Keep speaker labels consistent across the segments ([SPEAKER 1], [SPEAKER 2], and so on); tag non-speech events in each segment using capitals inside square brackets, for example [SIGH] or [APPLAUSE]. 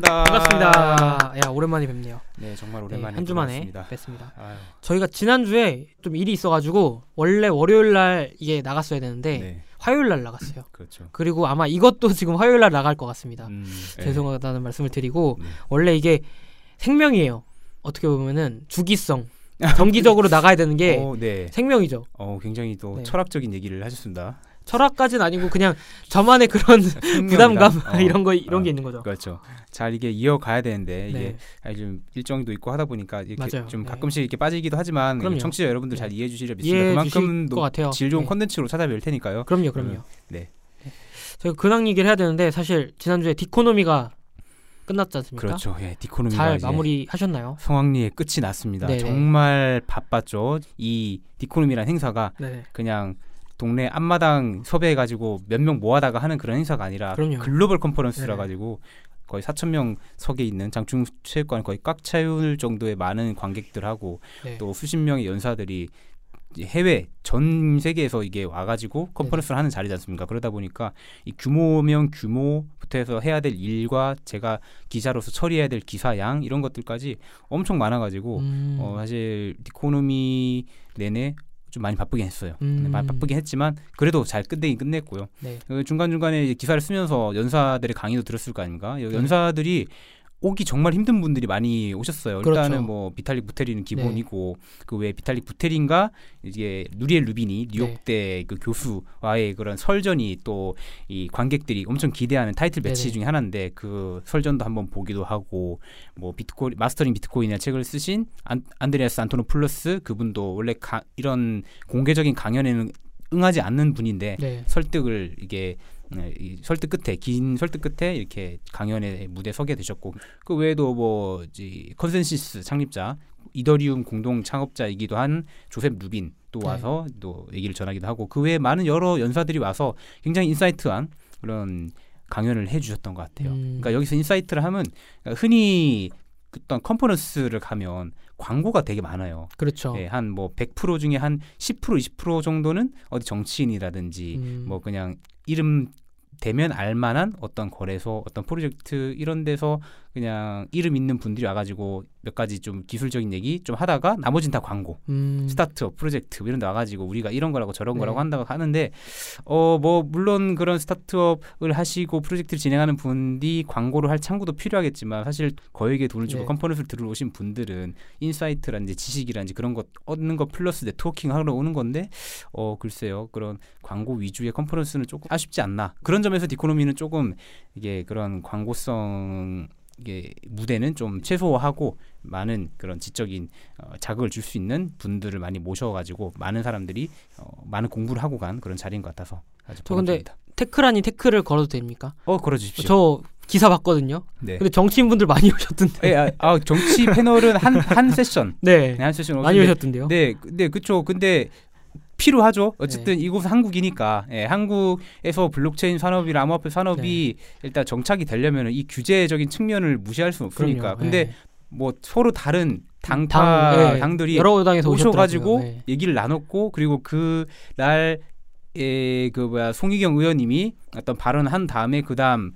[SPEAKER 1] 반갑습니다.
[SPEAKER 2] 반갑습니다. 야 오랜만에 뵙네요.
[SPEAKER 1] 네, 정말
[SPEAKER 2] 네,
[SPEAKER 1] 오랜만에
[SPEAKER 2] 한주 만에
[SPEAKER 1] 뵙습니다. 아유,
[SPEAKER 2] 저희가 지난 주에 좀 일이 있어가지고 원래 월요일 날 이게 나갔어야 되는데
[SPEAKER 1] 네,
[SPEAKER 2] 화요일 날 나갔어요.
[SPEAKER 1] 그렇죠.
[SPEAKER 2] 그리고 아마 이것도 지금 화요일 날 나갈 것 같습니다.
[SPEAKER 1] 음, 네.
[SPEAKER 2] 죄송하다는 말씀을 드리고
[SPEAKER 1] 네.
[SPEAKER 2] 원래 이게 생명이에요. 어떻게 보면은 주기성 [LAUGHS] 정기적으로 나가야 되는 게
[SPEAKER 1] 어, 네.
[SPEAKER 2] 생명이죠.
[SPEAKER 1] 어, 굉장히 또
[SPEAKER 2] 네.
[SPEAKER 1] 철학적인 얘기를 하셨습니다.
[SPEAKER 2] 철학까지는 아니고 그냥 저만의 그런 [LAUGHS] 부담감
[SPEAKER 1] 어, [LAUGHS]
[SPEAKER 2] 이런 거 이런
[SPEAKER 1] 어,
[SPEAKER 2] 게 있는 거죠.
[SPEAKER 1] 그렇죠. 잘 이게 이어가야 되는데 이게
[SPEAKER 2] 네.
[SPEAKER 1] 좀 일정도 있고 하다 보니까 이렇게
[SPEAKER 2] 맞아요.
[SPEAKER 1] 좀
[SPEAKER 2] 네.
[SPEAKER 1] 가끔씩 이렇게 빠지기도 하지만
[SPEAKER 2] 그럼요.
[SPEAKER 1] 청취자 여러분들
[SPEAKER 2] 네.
[SPEAKER 1] 잘 이해해 주시려 믿습니다.
[SPEAKER 2] 이해해
[SPEAKER 1] 그만큼
[SPEAKER 2] 주실 것 같아요.
[SPEAKER 1] 질 좋은
[SPEAKER 2] 네.
[SPEAKER 1] 컨텐츠로 찾아뵐 테니까요.
[SPEAKER 2] 그럼요, 그럼요.
[SPEAKER 1] 네.
[SPEAKER 2] 저희가 근황 얘기를 해야 되는데 사실 지난주에 디코노미가 끝났지 않습니까?
[SPEAKER 1] 그렇죠. 예, 디코노미가
[SPEAKER 2] 잘
[SPEAKER 1] 이제
[SPEAKER 2] 마무리 하셨나요?
[SPEAKER 1] 성황리에 끝이 났습니다.
[SPEAKER 2] 네네.
[SPEAKER 1] 정말 바빴죠. 이 디코노미라는 행사가
[SPEAKER 2] 네.
[SPEAKER 1] 그냥 동네 앞마당 섭외해가지고 몇 명 모아다가 하는 그런 행사가 아니라
[SPEAKER 2] 그럼요.
[SPEAKER 1] 글로벌 컨퍼런스라. 가지고 거의 4천 명 석에 있는 장충 체육관 거의 꽉 차올 정도의 많은 관객들하고
[SPEAKER 2] 네.
[SPEAKER 1] 또 수십 명의 연사들이 해외 전 세계에서 이게 와가지고 컨퍼런스를 하는 자리지 않습니까? 그러다 보니까 이 규모면 규모부터 해서 해야 될 일과 제가 기자로서 처리해야 될 기사 양 이런 것들까지 엄청 많아가지고
[SPEAKER 2] 음.
[SPEAKER 1] 어, 사실 디코노미 내내 좀 많이 바쁘긴 했어요.
[SPEAKER 2] 음.
[SPEAKER 1] 네, 많이 바쁘긴 했지만 그래도 잘 끝내긴 끝냈고요.
[SPEAKER 2] 네.
[SPEAKER 1] 중간 중간에 기사를 쓰면서 연사들의 강의도 들었을 거 아닙니까?
[SPEAKER 2] 네.
[SPEAKER 1] 연사들이 오기 정말 힘든 분들이 많이 오셨어요.
[SPEAKER 2] 그렇죠.
[SPEAKER 1] 일단은 뭐 비탈릭 부테린은 기본이고 그 외에 비탈릭 부테린과 이제 누리엘 루비니 뉴욕대 그 교수와의 그런 설전이 또 이 관객들이 엄청 기대하는 타이틀 매치
[SPEAKER 2] 네네.
[SPEAKER 1] 중에 하나인데 그 설전도 한번 보기도 하고 뭐 비트코 Mastering Bitcoin이라는 책을 쓰신 안, 안드레아스 안토노풀로스 그분도 원래 가, 이런 공개적인 강연에는 응하지 않는 분인데
[SPEAKER 2] 네.
[SPEAKER 1] 설득을 이게 네, 이 설득 끝에 긴 설득 끝에 이렇게 강연에 무대 서게 되셨고 그 외에도 뭐 이제 컨센시스 창립자 이더리움 공동 창업자이기도 한 조셉 루빈 또
[SPEAKER 2] 네.
[SPEAKER 1] 와서 또 얘기를 전하기도 하고 그 외에 많은 여러 연사들이 와서 굉장히 insight한 그런 강연을 해주셨던 것 같아요.
[SPEAKER 2] 음.
[SPEAKER 1] 그러니까 여기서 insight를 하면 그러니까 흔히 어떤 컨퍼런스를 가면 광고가 되게 많아요.
[SPEAKER 2] 그렇죠.
[SPEAKER 1] 예, 한뭐 100% 중에 한 10% 20% 정도는 어디 정치인이라든지
[SPEAKER 2] 음.
[SPEAKER 1] 뭐 그냥 이름 대면 알만한 어떤 거래소, 어떤 프로젝트 이런 데서 그냥 이름 있는 분들이 와가지고 몇 가지 좀 기술적인 얘기 좀 하다가 나머지는 다 광고,
[SPEAKER 2] 음.
[SPEAKER 1] 스타트업, 프로젝트 뭐 이런 데 와가지고 우리가 이런 거라고 저런
[SPEAKER 2] 네.
[SPEAKER 1] 거라고 한다고 하는데 어 뭐 물론 그런 스타트업을 하시고 프로젝트를 진행하는 분이 광고를 할 창구도 필요하겠지만 사실 거액의 돈을 주고
[SPEAKER 2] 네.
[SPEAKER 1] 컨퍼런스를 들으러 오신 분들은 insight라든지 지식이라든지 그런 것 얻는 것 플러스 네트워킹 하러 오는 건데 어 글쎄요 그런 광고 위주의 컨퍼런스는 조금 아쉽지 않나 그런 점에서 디코노미는 조금 이게 그런 광고성 이게 무대는 좀 최소화하고 많은 그런 지적인 어, 자극을 줄 수 있는 분들을 많이 모셔가지고 많은 사람들이 어, 많은 공부를 하고 간 그런 자리인 것 같아서 아주
[SPEAKER 2] 저 근데
[SPEAKER 1] 보람됩니다.
[SPEAKER 2] 태클 아닌 태클을 걸어도 됩니까?
[SPEAKER 1] 어 걸어주십시오.
[SPEAKER 2] 저 기사 봤거든요.
[SPEAKER 1] 네.
[SPEAKER 2] 근데 정치인분들 많이 [LAUGHS] 오셨던데.
[SPEAKER 1] 예, 아, 아, 정치 패널은 한 한 세션,
[SPEAKER 2] 네.
[SPEAKER 1] 네, 한 세션
[SPEAKER 2] 많이 오셨던데요.
[SPEAKER 1] 네, 네, 그쵸. 근데 필요하죠. 어쨌든 이곳은 한국이니까 예, 한국에서 블록체인 산업이나 암호화폐 산업이 일단 정착이 되려면 이 규제적인 측면을 무시할 수는 없으니까.
[SPEAKER 2] 그럼요.
[SPEAKER 1] 근데
[SPEAKER 2] 네.
[SPEAKER 1] 뭐 서로 다른 당파
[SPEAKER 2] 당, 네.
[SPEAKER 1] 당들이
[SPEAKER 2] 여러 당에서
[SPEAKER 1] 오셔가지고
[SPEAKER 2] 네.
[SPEAKER 1] 얘기를 나눴고 그리고 그날 에그 뭐야 송희경 의원님이 어떤 발언을 한 다음에 그 다음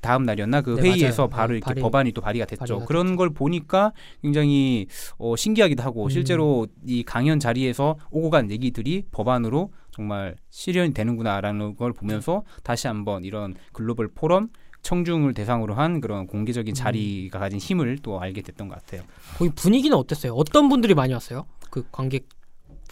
[SPEAKER 1] 다음 날이었나 그
[SPEAKER 2] 네,
[SPEAKER 1] 회의에서
[SPEAKER 2] 맞아요.
[SPEAKER 1] 바로
[SPEAKER 2] 네,
[SPEAKER 1] 이렇게
[SPEAKER 2] 발의-
[SPEAKER 1] 법안이 또 발의가 됐죠.
[SPEAKER 2] 발의가
[SPEAKER 1] 그런 걸 보니까 굉장히 어, 신기하기도 하고
[SPEAKER 2] 음.
[SPEAKER 1] 실제로 이 강연 자리에서 오고 간 얘기들이 법안으로 정말 실현이 되는구나라는 걸 보면서 다시 한번 이런 글로벌 포럼 청중을 대상으로 한 그런 공개적인
[SPEAKER 2] 음.
[SPEAKER 1] 자리가 가진 힘을 또 알게 됐던 것 같아요.
[SPEAKER 2] 거기 분위기는 어땠어요? 어떤 분들이 많이 왔어요? 그 관객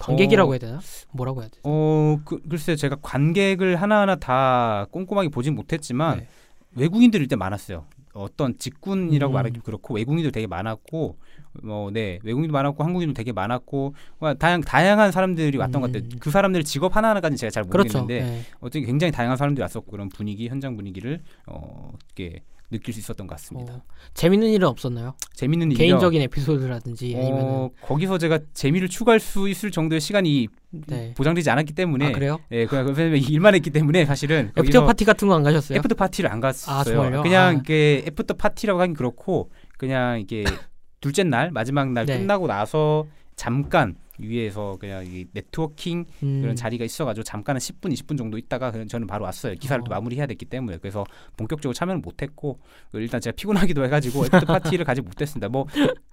[SPEAKER 2] 관객이라고
[SPEAKER 1] 어,
[SPEAKER 2] 해야 되나? 뭐라고 해야 되나?
[SPEAKER 1] 어, 그, 글쎄요. 제가 관객을 하나하나 다 꼼꼼하게 보진 못했지만
[SPEAKER 2] 네.
[SPEAKER 1] 외국인들이 일단 많았어요. 어떤 직군이라고
[SPEAKER 2] 음.
[SPEAKER 1] 말하기 그렇고 외국인도 되게 많았고 뭐네 외국인도 많았고 한국인도 되게 많았고 뭐 다양 다양한 사람들이 왔던 것 같아요.
[SPEAKER 2] 음.
[SPEAKER 1] 그 사람들 직업 하나 하나까지 제가 잘
[SPEAKER 2] 그렇죠.
[SPEAKER 1] 모르겠는데
[SPEAKER 2] 네.
[SPEAKER 1] 어떻게 굉장히 다양한 사람들이 왔었고 그런 분위기 현장 분위기를 어 이렇게 느낄 수 있었던 것 같습니다.
[SPEAKER 2] 어, 재밌는 일은 없었나요?
[SPEAKER 1] 재밌는 일이요.
[SPEAKER 2] 개인적인 에피소드라든지 아니면
[SPEAKER 1] 어, 거기서 제가 재미를 추가할 수 있을 정도의 시간이
[SPEAKER 2] 네.
[SPEAKER 1] 보장되지 않았기 때문에
[SPEAKER 2] 아 그래요?
[SPEAKER 1] 예, 그냥 그 일만 했기 때문에 사실은
[SPEAKER 2] after party 같은 거 안 가셨어요?
[SPEAKER 1] after party를 안 갔어요.
[SPEAKER 2] 아?
[SPEAKER 1] 그냥
[SPEAKER 2] 아.
[SPEAKER 1] 이게 after party라고 하긴 그렇고 그냥 이게 [LAUGHS] 둘째 날 마지막 날
[SPEAKER 2] 네.
[SPEAKER 1] 끝나고 나서 잠깐 위에서 그냥 이 네트워킹
[SPEAKER 2] 음.
[SPEAKER 1] 그런 자리가 있어가지고 잠깐 한 10분, 20분 정도 있다가 그냥 저는 바로 왔어요. 기사를 또
[SPEAKER 2] 어.
[SPEAKER 1] 마무리해야 됐기 때문에 그래서 본격적으로 참여는 못했고 일단 제가 피곤하기도 해가지고 after party를 가지 못했습니다. 뭐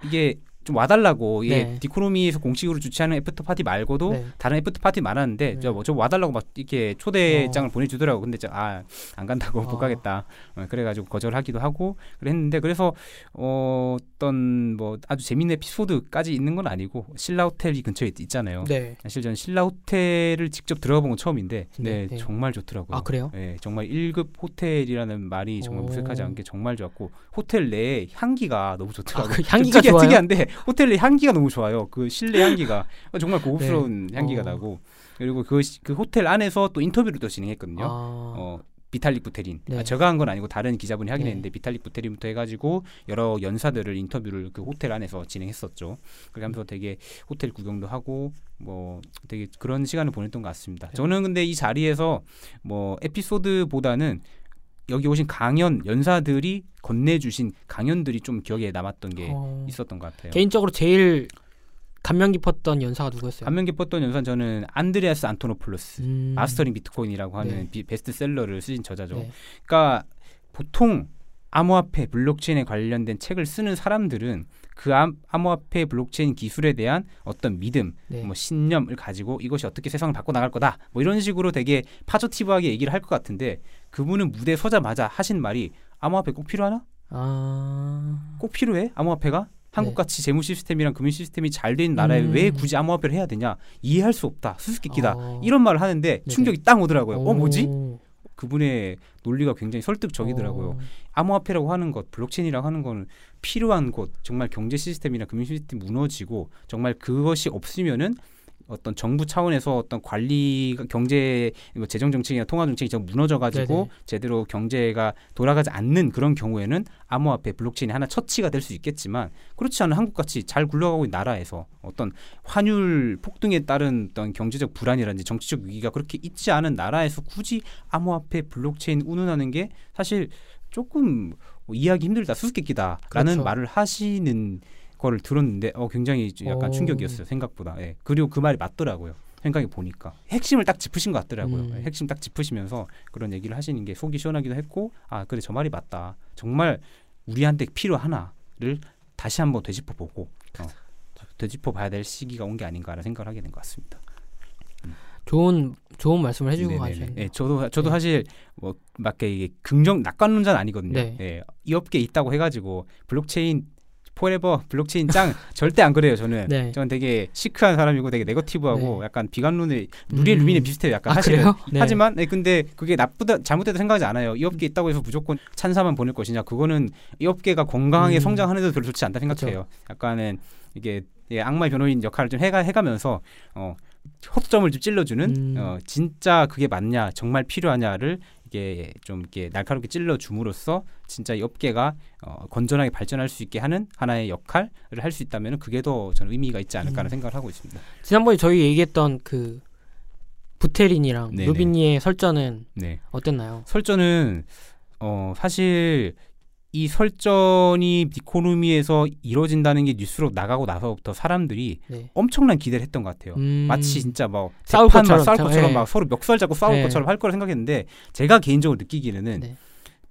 [SPEAKER 1] 이게 좀 와달라고 이게
[SPEAKER 2] 네.
[SPEAKER 1] 디코노미에서 공식으로 주최하는 after party 말고도
[SPEAKER 2] 네.
[SPEAKER 1] 다른 after party 많았는데
[SPEAKER 2] 네.
[SPEAKER 1] 저, 뭐, 저 와달라고 막 이렇게 초대장을 보내주더라고. 근데 저아안 간다고 못
[SPEAKER 2] 어.
[SPEAKER 1] 가겠다. 어, 그래가지고 거절하기도 하고 그랬는데 그래서 어, 어떤 뭐 아주 재밌는 에피소드까지 있는 건 아니고 신라 호텔이 근처에 있, 있잖아요.
[SPEAKER 2] 네.
[SPEAKER 1] 사실 저는 신라 호텔을 직접 들어가 본 건 처음인데 네,
[SPEAKER 2] 네, 네.
[SPEAKER 1] 정말 좋더라고요.
[SPEAKER 2] 아 그래요?
[SPEAKER 1] 네, 정말 1급 호텔이라는 말이 정말
[SPEAKER 2] 오.
[SPEAKER 1] 무색하지 않게 정말 좋았고 호텔 내에 향기가 너무 좋더라고요.
[SPEAKER 2] 아,
[SPEAKER 1] 그좀
[SPEAKER 2] 향기가
[SPEAKER 1] 특이하,
[SPEAKER 2] 좋아요?
[SPEAKER 1] 특이한데 호텔 내 향기가 너무 좋아요. 그 실내 향기가 [LAUGHS] 정말 고급스러운 향기가
[SPEAKER 2] 어.
[SPEAKER 1] 나고 그리고 그, 시- 그 호텔 안에서 또 인터뷰를 또 진행했거든요.
[SPEAKER 2] 아.
[SPEAKER 1] 어, 비탈릭 부테린.
[SPEAKER 2] 네.
[SPEAKER 1] 아, 제가 한 건 아니고 다른 기자분이 하긴
[SPEAKER 2] 네.
[SPEAKER 1] 했는데 비탈릭 부테린부터 해가지고 여러 연사들을 인터뷰를 그 호텔 안에서 진행했었죠. 그렇게 하면서 되게 호텔 구경도 하고 뭐 되게 그런 시간을 보냈던 것 같습니다.
[SPEAKER 2] 네.
[SPEAKER 1] 저는 근데 이 자리에서 뭐 에피소드보다는 여기 오신 강연 연사들이 건네주신 강연들이 좀 기억에 남았던 게
[SPEAKER 2] 어.
[SPEAKER 1] 있었던 것 같아요.
[SPEAKER 2] 개인적으로 제일 감명 깊었던 연사가 누구였어요?
[SPEAKER 1] 감명 깊었던 연사 저는 안드레아스 안토노플로스
[SPEAKER 2] 음.
[SPEAKER 1] Mastering Bitcoin이라고 하는
[SPEAKER 2] 네.
[SPEAKER 1] 비- 베스트셀러를 쓰신 저자죠.
[SPEAKER 2] 네.
[SPEAKER 1] 그러니까 보통 암호화폐 블록체인에 관련된 책을 쓰는 사람들은 그 암, 암호화폐 블록체인 기술에 대한 어떤 믿음,
[SPEAKER 2] 네.
[SPEAKER 1] 뭐 신념을 가지고 이것이 어떻게 세상을 바꿔 나갈 거다, 뭐 이런 식으로 되게 positive하게 얘기를 할 것 같은데 그분은 무대 에 서자마자 하신 말이 암호화폐 꼭 필요하나?
[SPEAKER 2] 아.
[SPEAKER 1] 꼭 필요해? 암호화폐가? 한국같이 재무 시스템이랑 금융 시스템이 잘돼 있는 나라에
[SPEAKER 2] 네. 음.
[SPEAKER 1] 왜 굳이 암호화폐를 해야 되냐? 이해할 수 없다. 수수께끼다.
[SPEAKER 2] 어.
[SPEAKER 1] 이런 말을 하는데 충격이 딱 오더라고요. 어 뭐지?
[SPEAKER 2] 오.
[SPEAKER 1] 그분의 논리가 굉장히 설득적이더라고요.
[SPEAKER 2] 어.
[SPEAKER 1] 암호화폐라고 하는 것, 블록체인이라고 하는 거는 필요한 곳, 정말 경제 시스템이나 금융 시스템이 무너지고 정말 그것이 없으면은 어떤 정부 차원에서 어떤 관리 경제 뭐 재정 정책이나 통화 정책이 좀 무너져 가지고. 제대로 경제가 돌아가지 않는 그런 경우에는 암호화폐 블록체인이 하나 처치가 될 수 있겠지만 그렇지 않은 한국 같이 잘 굴러가고 있는 나라에서 어떤 환율 폭등에 따른 어떤 경제적 불안이라든지 정치적 위기가 그렇게 있지 않은 나라에서 굳이 암호화폐 블록체인 운운하는 게 사실 조금 뭐 이해하기 힘들다 수수께끼다라는
[SPEAKER 2] 그렇죠.
[SPEAKER 1] 말을 하시는 거를 들었는데 어 굉장히 좀 약간
[SPEAKER 2] 오.
[SPEAKER 1] 충격이었어요 생각보다 예. 그리고 그 말이 맞더라고요 생각해 보니까 핵심을 딱 짚으신 것 같더라고요
[SPEAKER 2] 음.
[SPEAKER 1] 예, 핵심 딱 짚으시면서 그런 얘기를 하시는 게 속이 시원하기도 했고 아 그래 저 말이 맞다 정말 우리한테 필요하나를 다시 한번 되짚어 보고 어, 되짚어 봐야 될 시기가 온 게 아닌가라는 생각을 하게 된 것 같습니다.
[SPEAKER 2] 좋은 좋은 말씀을 해주고. 가셨네요.
[SPEAKER 1] 예, 저도 저도
[SPEAKER 2] 네.
[SPEAKER 1] 사실 뭐 막게 이게 긍정 낙관론자는 아니거든요.
[SPEAKER 2] 네.
[SPEAKER 1] 예, 이 업계에 있다고 해가지고 블록체인 forever 블록체인 짱 [LAUGHS] 절대 안 그래요 저는.
[SPEAKER 2] 네.
[SPEAKER 1] 저는 되게 chic한 사람이고 되게 negative하고
[SPEAKER 2] 네.
[SPEAKER 1] 약간 비관론에 누리엘
[SPEAKER 2] 음.
[SPEAKER 1] 루비니에 비슷해요. 약간
[SPEAKER 2] 아,
[SPEAKER 1] 사실은.
[SPEAKER 2] 네.
[SPEAKER 1] 하지만 네, 근데 그게 나쁘다 잘못되다 생각하지 않아요. 이 업계에 있다고 해서 무조건 찬사만 보낼 것이냐 그거는 이 업계가 건강하게
[SPEAKER 2] 음.
[SPEAKER 1] 성장하는 데도 별로 좋지 않다 생각해요. 약간은 이게 예, 악마의 변호인 역할을 좀 해가 해가면서 어, 허점을 좀 찔러주는
[SPEAKER 2] 음.
[SPEAKER 1] 어, 진짜 그게 맞냐 정말 필요하냐를 이게 좀 이렇게 날카롭게 찔러 줌으로써 진짜 이 업계가 어, 건전하게 발전할 수 있게 하는 하나의 역할을 할 수 있다면 그게 더 저는 의미가 있지 않을까라는
[SPEAKER 2] 음.
[SPEAKER 1] 생각을 하고 있습니다.
[SPEAKER 2] 지난번에 저희 얘기했던 그 부테린이랑
[SPEAKER 1] 네네.
[SPEAKER 2] 루비니의 설전은
[SPEAKER 1] 네.
[SPEAKER 2] 어땠나요?
[SPEAKER 1] 설전은 어 사실 이 설전이 비코노미에서 이루어진다는 게 뉴스로 나가고 나서부터 사람들이
[SPEAKER 2] 네.
[SPEAKER 1] 엄청난 기대를 했던 것 같아요.
[SPEAKER 2] 음,
[SPEAKER 1] 마치 진짜 뭐
[SPEAKER 2] 싸울
[SPEAKER 1] 막
[SPEAKER 2] 것처럼,
[SPEAKER 1] 싸울
[SPEAKER 2] 참,
[SPEAKER 1] 것처럼
[SPEAKER 2] 예.
[SPEAKER 1] 막 서로 멱살 잡고 싸울
[SPEAKER 2] 예.
[SPEAKER 1] 것처럼 할 거라 생각했는데 제가 개인적으로 느끼기에는
[SPEAKER 2] 네.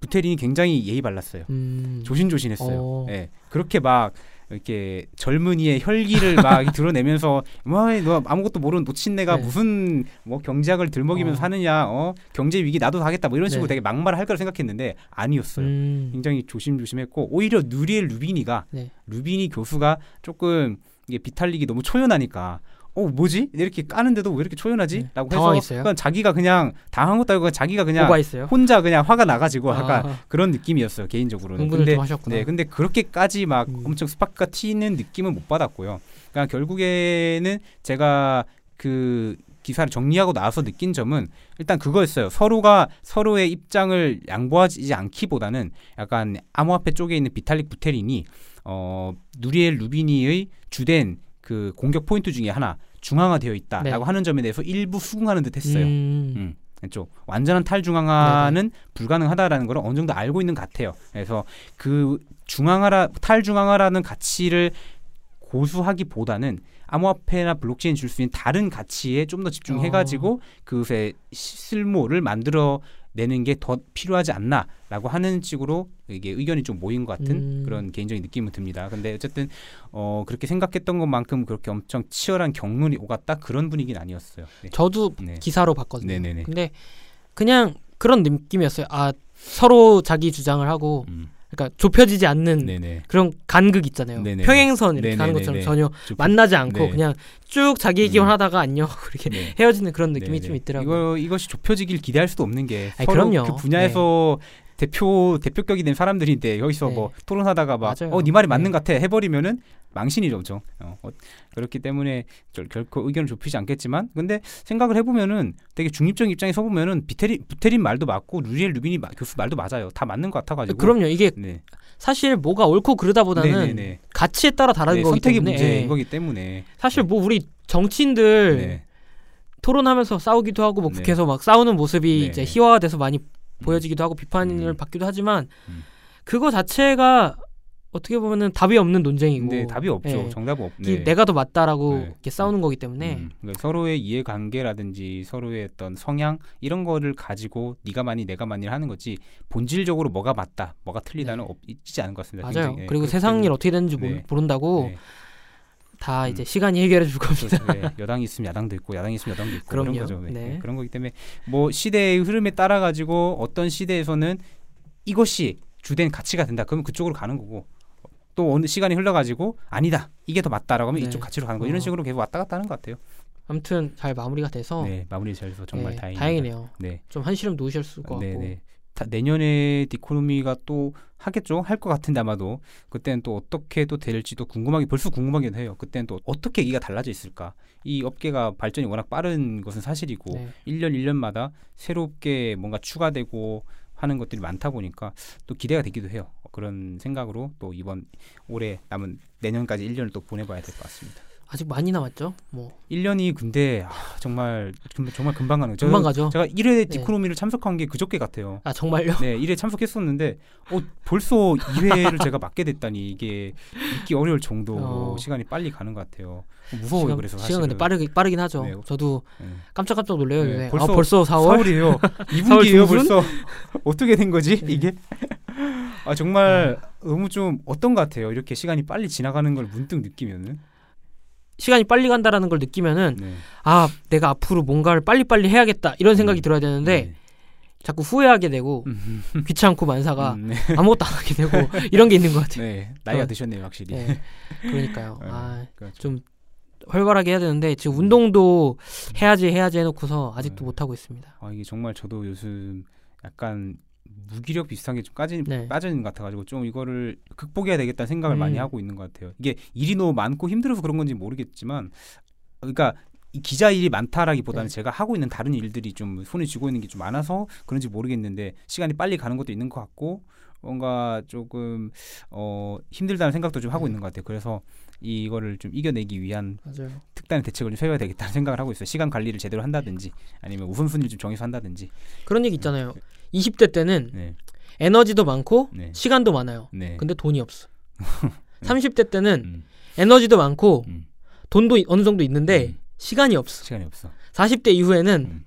[SPEAKER 1] 부테린이 굉장히 예의 발랐어요.
[SPEAKER 2] 음,
[SPEAKER 1] 조신조신했어요.
[SPEAKER 2] 어.
[SPEAKER 1] 예. 그렇게 막 이렇게 젊은이의 혈기를 막 드러내면서 [LAUGHS] 뭐너 아무것도 모르는 노친내가
[SPEAKER 2] 네.
[SPEAKER 1] 무슨 뭐 경제학을 들먹이면서
[SPEAKER 2] 어.
[SPEAKER 1] 사느냐 어 경제 위기 나도 하겠다 뭐 이런 식으로
[SPEAKER 2] 네.
[SPEAKER 1] 되게 막말을 할 거라 생각했는데 아니었어요.
[SPEAKER 2] 음,
[SPEAKER 1] 굉장히 조심조심했고 오히려 누리엘 루비니가
[SPEAKER 2] 네.
[SPEAKER 1] 루비니 교수가 조금 이게 비탈릭이 너무 초연하니까 어 뭐지 이렇게 까는데도 왜 이렇게 초연하지?
[SPEAKER 2] 네.
[SPEAKER 1] 라고 해서
[SPEAKER 2] 당황했어요?
[SPEAKER 1] 그냥 자기가 그냥 당한 것도 아니고 자기가 그냥
[SPEAKER 2] 오바했어요?
[SPEAKER 1] 혼자 그냥 화가 나가지고 약간
[SPEAKER 2] 아,
[SPEAKER 1] 그런 느낌이었어요 개인적으로는 근데
[SPEAKER 2] 좀 하셨구나.
[SPEAKER 1] 네 근데 그렇게까지 막
[SPEAKER 2] 음.
[SPEAKER 1] 엄청 스파크가 튀는 느낌은 못 받았고요 그러니까 결국에는 제가 그 기사를 정리하고 나서 느낀 점은 일단 그거였어요. 서로가 서로의 입장을 양보하지 않기보다는 약간 암호화폐 쪽에 있는 비탈릭 부테린이 어 누리엘 루비니의 주된 그 공격 포인트 중에 하나 중앙화되어 있다라고
[SPEAKER 2] 네.
[SPEAKER 1] 하는 점에 대해서 일부 수긍하는 듯했어요.
[SPEAKER 2] 음,
[SPEAKER 1] 음, 그렇죠. 완전한 탈중앙화는 불가능하다라는 걸 어느 정도 알고 있는 것 같아요. 그래서 그 중앙화라 탈중앙화라는 가치를 고수하기보다는 암호화폐나 블록체인 줄 수 있는 다른 가치에 좀 더 집중해가지고 그것의 시- 쓸모를 만들어 내는 게 더 필요하지 않나라고 하는 식으로 이게 의견이 좀 모인 것 같은
[SPEAKER 2] 음.
[SPEAKER 1] 그런 개인적인 느낌은 듭니다. 근데 어쨌든 어 그렇게 생각했던 것만큼 그렇게 엄청 치열한 경륜이 오갔다 그런 분위기는 아니었어요. 네.
[SPEAKER 2] 저도
[SPEAKER 1] 네.
[SPEAKER 2] 기사로 봤거든요.
[SPEAKER 1] 네네네.
[SPEAKER 2] 근데 그냥 그런 느낌이었어요. 아 서로 자기 주장을 하고
[SPEAKER 1] 음.
[SPEAKER 2] 그러니까 좁혀지지 않는
[SPEAKER 1] 네네.
[SPEAKER 2] 그런 간극 있잖아요.
[SPEAKER 1] 네네.
[SPEAKER 2] 평행선 이렇게 가는
[SPEAKER 1] 네네네네.
[SPEAKER 2] 것처럼 전혀
[SPEAKER 1] 좀
[SPEAKER 2] 만나지 않고
[SPEAKER 1] 네.
[SPEAKER 2] 그냥 쭉 자기 얘기만
[SPEAKER 1] 음.
[SPEAKER 2] 하다가 안녕 [LAUGHS] 이렇게
[SPEAKER 1] 네.
[SPEAKER 2] 헤어지는 그런 느낌이
[SPEAKER 1] 네네.
[SPEAKER 2] 좀 있더라고요.
[SPEAKER 1] 이거 이것이 좁혀지길 기대할 수도 없는 게
[SPEAKER 2] 아니,
[SPEAKER 1] 서로
[SPEAKER 2] 그럼요.
[SPEAKER 1] 그 분야에서 대표 대표격이 된 사람들인데 여기서
[SPEAKER 2] 네.
[SPEAKER 1] 뭐 토론하다가 막
[SPEAKER 2] 맞아요.
[SPEAKER 1] 어네 말이 맞는
[SPEAKER 2] 네.
[SPEAKER 1] 것 같아 해버리면은 망신이죠. 어, 어, 그렇기 때문에 절- 결코 의견을 좁히지 않겠지만, 근데 생각을 해보면은 되게 중립적인 입장에 서 보면은 비테린 부테린 말도 맞고 루리엘 루비니 마- 교수 말도 맞아요. 다 맞는 것 같아가지고.
[SPEAKER 2] 그럼요. 이게
[SPEAKER 1] 네.
[SPEAKER 2] 사실 뭐가 옳고 그르다보다는
[SPEAKER 1] 네네네.
[SPEAKER 2] 가치에 따라 다른
[SPEAKER 1] 네,
[SPEAKER 2] 거기
[SPEAKER 1] 선택의
[SPEAKER 2] 때문에
[SPEAKER 1] 문제인
[SPEAKER 2] 예.
[SPEAKER 1] 거기 때문에.
[SPEAKER 2] 사실 뭐 우리 정치인들
[SPEAKER 1] 네.
[SPEAKER 2] 토론하면서 싸우기도 하고 뭐
[SPEAKER 1] 네.
[SPEAKER 2] 국회에서 막 싸우는 모습이
[SPEAKER 1] 네.
[SPEAKER 2] 이제 희화화돼서 많이
[SPEAKER 1] 음.
[SPEAKER 2] 보여지기도 하고 비판을
[SPEAKER 1] 음.
[SPEAKER 2] 받기도 하지만
[SPEAKER 1] 음.
[SPEAKER 2] 그거 자체가 어떻게 보면은 답이 없는 논쟁이고
[SPEAKER 1] 근데 답이 없죠.
[SPEAKER 2] 예.
[SPEAKER 1] 정답은 없.
[SPEAKER 2] 이 내가 더 맞다라고
[SPEAKER 1] 네.
[SPEAKER 2] 이렇게 싸우는 거기 때문에
[SPEAKER 1] 음, 그러니까 서로의 이해관계라든지 서로의 어떤 성향 이런 거를 가지고 네가 많이 내가 많이 하는 거지 본질적으로 뭐가 맞다 뭐가 틀리다는
[SPEAKER 2] 네.
[SPEAKER 1] 없, 있지 않은 것 같습니다.
[SPEAKER 2] 맞아요.
[SPEAKER 1] 굉장히, 예,
[SPEAKER 2] 그리고 세상 일 어떻게 되는지
[SPEAKER 1] 네.
[SPEAKER 2] 모른다고
[SPEAKER 1] 네,
[SPEAKER 2] 다 이제
[SPEAKER 1] 음.
[SPEAKER 2] 시간이 해결해 줄 겁니다.
[SPEAKER 1] 그렇죠. 네, 여당이 있으면 야당도 있고 야당이 있으면 여당도 있고 그런. 거죠. 네.
[SPEAKER 2] 네.
[SPEAKER 1] 네, 그런 거기 때문에 뭐 시대의 흐름에 따라 가지고 어떤 시대에서는 이것이 주된 가치가 된다. 그러면 그쪽으로 가는 거고 또 어느 시간이 흘러가지고 아니다 이게 더 맞다라고 하면
[SPEAKER 2] 네.
[SPEAKER 1] 이쪽 가치로 가는 거 이런
[SPEAKER 2] 어.
[SPEAKER 1] 식으로 계속 왔다 갔다 하는 것 같아요.
[SPEAKER 2] 아무튼 잘 마무리가 돼서
[SPEAKER 1] 네 마무리 잘해서 정말
[SPEAKER 2] 네. 다행이네요.
[SPEAKER 1] 네.
[SPEAKER 2] 좀 한시름 놓으실 것 같고
[SPEAKER 1] 네네. 다 내년에 디코노미가 또 하겠죠. 할 것 같은데 아마도 그때는 또 어떻게 또 될지도 궁금하게 벌써 궁금하기도 해요. 그때는 또 어떻게 얘기가 달라져 있을까. 이 업계가 발전이 워낙 빠른 것은 사실이고
[SPEAKER 2] 네.
[SPEAKER 1] 1년 1년마다 새롭게 뭔가 추가되고 하는 것들이 많다 보니까 또 기대가 되기도 해요. 그런 생각으로 또 이번 올해 남은 내년까지 1년을 또 보내봐야 될 것 같습니다.
[SPEAKER 2] 아직 많이 남았죠. 뭐
[SPEAKER 1] 1년이 근데 아, 정말 금- 정말 금방 가는 거죠.
[SPEAKER 2] 금방 가죠.
[SPEAKER 1] 제가 1회 디코노미를 참석한 게 그저께 같아요.
[SPEAKER 2] 아 정말요?
[SPEAKER 1] 네, 1회 참석했었는데 어, 벌써 2회를 제가 맡게 됐다니 이게 믿기 어려울 정도로
[SPEAKER 2] 어.
[SPEAKER 1] 시간이 빨리 가는 것 같아요. 무서워요.
[SPEAKER 2] 시간,
[SPEAKER 1] 그래서
[SPEAKER 2] 시간 근데
[SPEAKER 1] 사실은.
[SPEAKER 2] 빠르긴 빠르긴 하죠.
[SPEAKER 1] 네.
[SPEAKER 2] 저도
[SPEAKER 1] 네.
[SPEAKER 2] 깜짝깜짝 놀래요.
[SPEAKER 1] 네. 벌써
[SPEAKER 2] 아 벌써 4월?
[SPEAKER 1] 서울이에요.
[SPEAKER 2] 서울
[SPEAKER 1] 2분기예요
[SPEAKER 2] 중순?
[SPEAKER 1] 벌써. [LAUGHS] 어떻게 된 거지
[SPEAKER 2] 네.
[SPEAKER 1] 이게? [LAUGHS] 아 정말 너무 좀 어떤 것 같아요. 이렇게 시간이 빨리 지나가는 걸 문득 느끼면은.
[SPEAKER 2] 시간이 빨리 간다라는 걸 느끼면은
[SPEAKER 1] 네.
[SPEAKER 2] 아 내가 앞으로 뭔가를 빨리빨리 해야겠다 이런 생각이
[SPEAKER 1] 음.
[SPEAKER 2] 들어야 되는데
[SPEAKER 1] 네.
[SPEAKER 2] 자꾸 후회하게 되고
[SPEAKER 1] 음, [LAUGHS]
[SPEAKER 2] 귀찮고 만사가
[SPEAKER 1] 음, 네. [LAUGHS]
[SPEAKER 2] 아무것도 안 하게 되고 이런 게 있는 것 같아요.
[SPEAKER 1] 네, 나이가
[SPEAKER 2] 어.
[SPEAKER 1] 드셨네요, 확실히.
[SPEAKER 2] 네. 그러니까요.
[SPEAKER 1] 네, [LAUGHS]
[SPEAKER 2] 아,
[SPEAKER 1] 그렇죠.
[SPEAKER 2] 좀 활발하게 해야 되는데 지금 운동도 해야지 해야지 해놓고서 아직도
[SPEAKER 1] 네.
[SPEAKER 2] 못 하고 있습니다.
[SPEAKER 1] 아 이게 정말 저도 요즘 약간 무기력 비슷한 게좀 빠진
[SPEAKER 2] 네.
[SPEAKER 1] 빠져 있는 것 같아가지고 좀 이거를 극복해야 되겠다는 생각을
[SPEAKER 2] 음.
[SPEAKER 1] 많이 하고 있는 것 같아요. 이게 일이 너무 많고 힘들어서 그런 건지 모르겠지만, 그러니까 이 기자 일이 많다라기보다는
[SPEAKER 2] 네.
[SPEAKER 1] 제가 하고 있는 다른 일들이 좀 손에 쥐고 있는 게 좀 많아서 그런지 모르겠는데 시간이 빨리 가는 것도 있는 것 같고 뭔가 조금 어 힘들다는 생각도 좀 하고
[SPEAKER 2] 네.
[SPEAKER 1] 있는 것 같아요. 그래서 이거를 좀 이겨내기 위한
[SPEAKER 2] 맞아요.
[SPEAKER 1] 특단의 대책을 좀 세워야 되겠다는 생각을 하고 있어요. 시간 관리를 제대로 한다든지 아니면 우선순위를 좀 정해서 한다든지.
[SPEAKER 2] 그런 얘기 있잖아요. 20대 때는
[SPEAKER 1] 네,
[SPEAKER 2] 에너지도 많고
[SPEAKER 1] 네,
[SPEAKER 2] 시간도 많아요.
[SPEAKER 1] 네.
[SPEAKER 2] 근데 돈이 없어. [LAUGHS] 30대 때는
[SPEAKER 1] 음,
[SPEAKER 2] 에너지도 많고
[SPEAKER 1] 음,
[SPEAKER 2] 돈도 이- 어느 정도 있는데
[SPEAKER 1] 음.
[SPEAKER 2] 시간이 없어.
[SPEAKER 1] 시간이 없어.
[SPEAKER 2] 40대 이후에는
[SPEAKER 1] 음.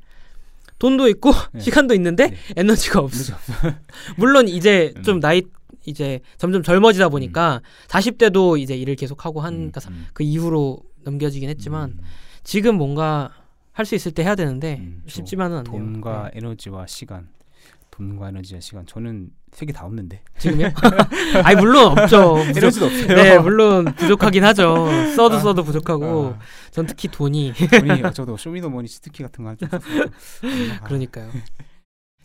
[SPEAKER 2] 돈도 있고
[SPEAKER 1] 네. [LAUGHS]
[SPEAKER 2] 시간도 있는데
[SPEAKER 1] 네.
[SPEAKER 2] 에너지가 없어. [LAUGHS] 물론 이제
[SPEAKER 1] 음.
[SPEAKER 2] 좀 나이 이제 점점 젊어지다 보니까 40대도 이제 일을 계속 하고 한
[SPEAKER 1] 음, 음,
[SPEAKER 2] 그 이후로 넘겨지긴 했지만
[SPEAKER 1] 음,
[SPEAKER 2] 지금 뭔가 할 수 있을 때 해야 되는데
[SPEAKER 1] 음, 저
[SPEAKER 2] 쉽지만은 않네요.
[SPEAKER 1] 돈과
[SPEAKER 2] 네.
[SPEAKER 1] 에너지와 시간, 돈과 에너지와 시간. 저는 세 개 다 없는데.
[SPEAKER 2] 지금요? [LAUGHS] 아니 물론 없죠. [LAUGHS] 부족,
[SPEAKER 1] 에너지도 없어요.
[SPEAKER 2] 네, 물론 부족하긴 하죠. 써도
[SPEAKER 1] 아,
[SPEAKER 2] 써도 부족하고
[SPEAKER 1] 아,
[SPEAKER 2] 전 특히 돈이
[SPEAKER 1] 돈이 저도 쇼미더머니 스티키 같은 거좀 [LAUGHS]
[SPEAKER 2] 그러니까요.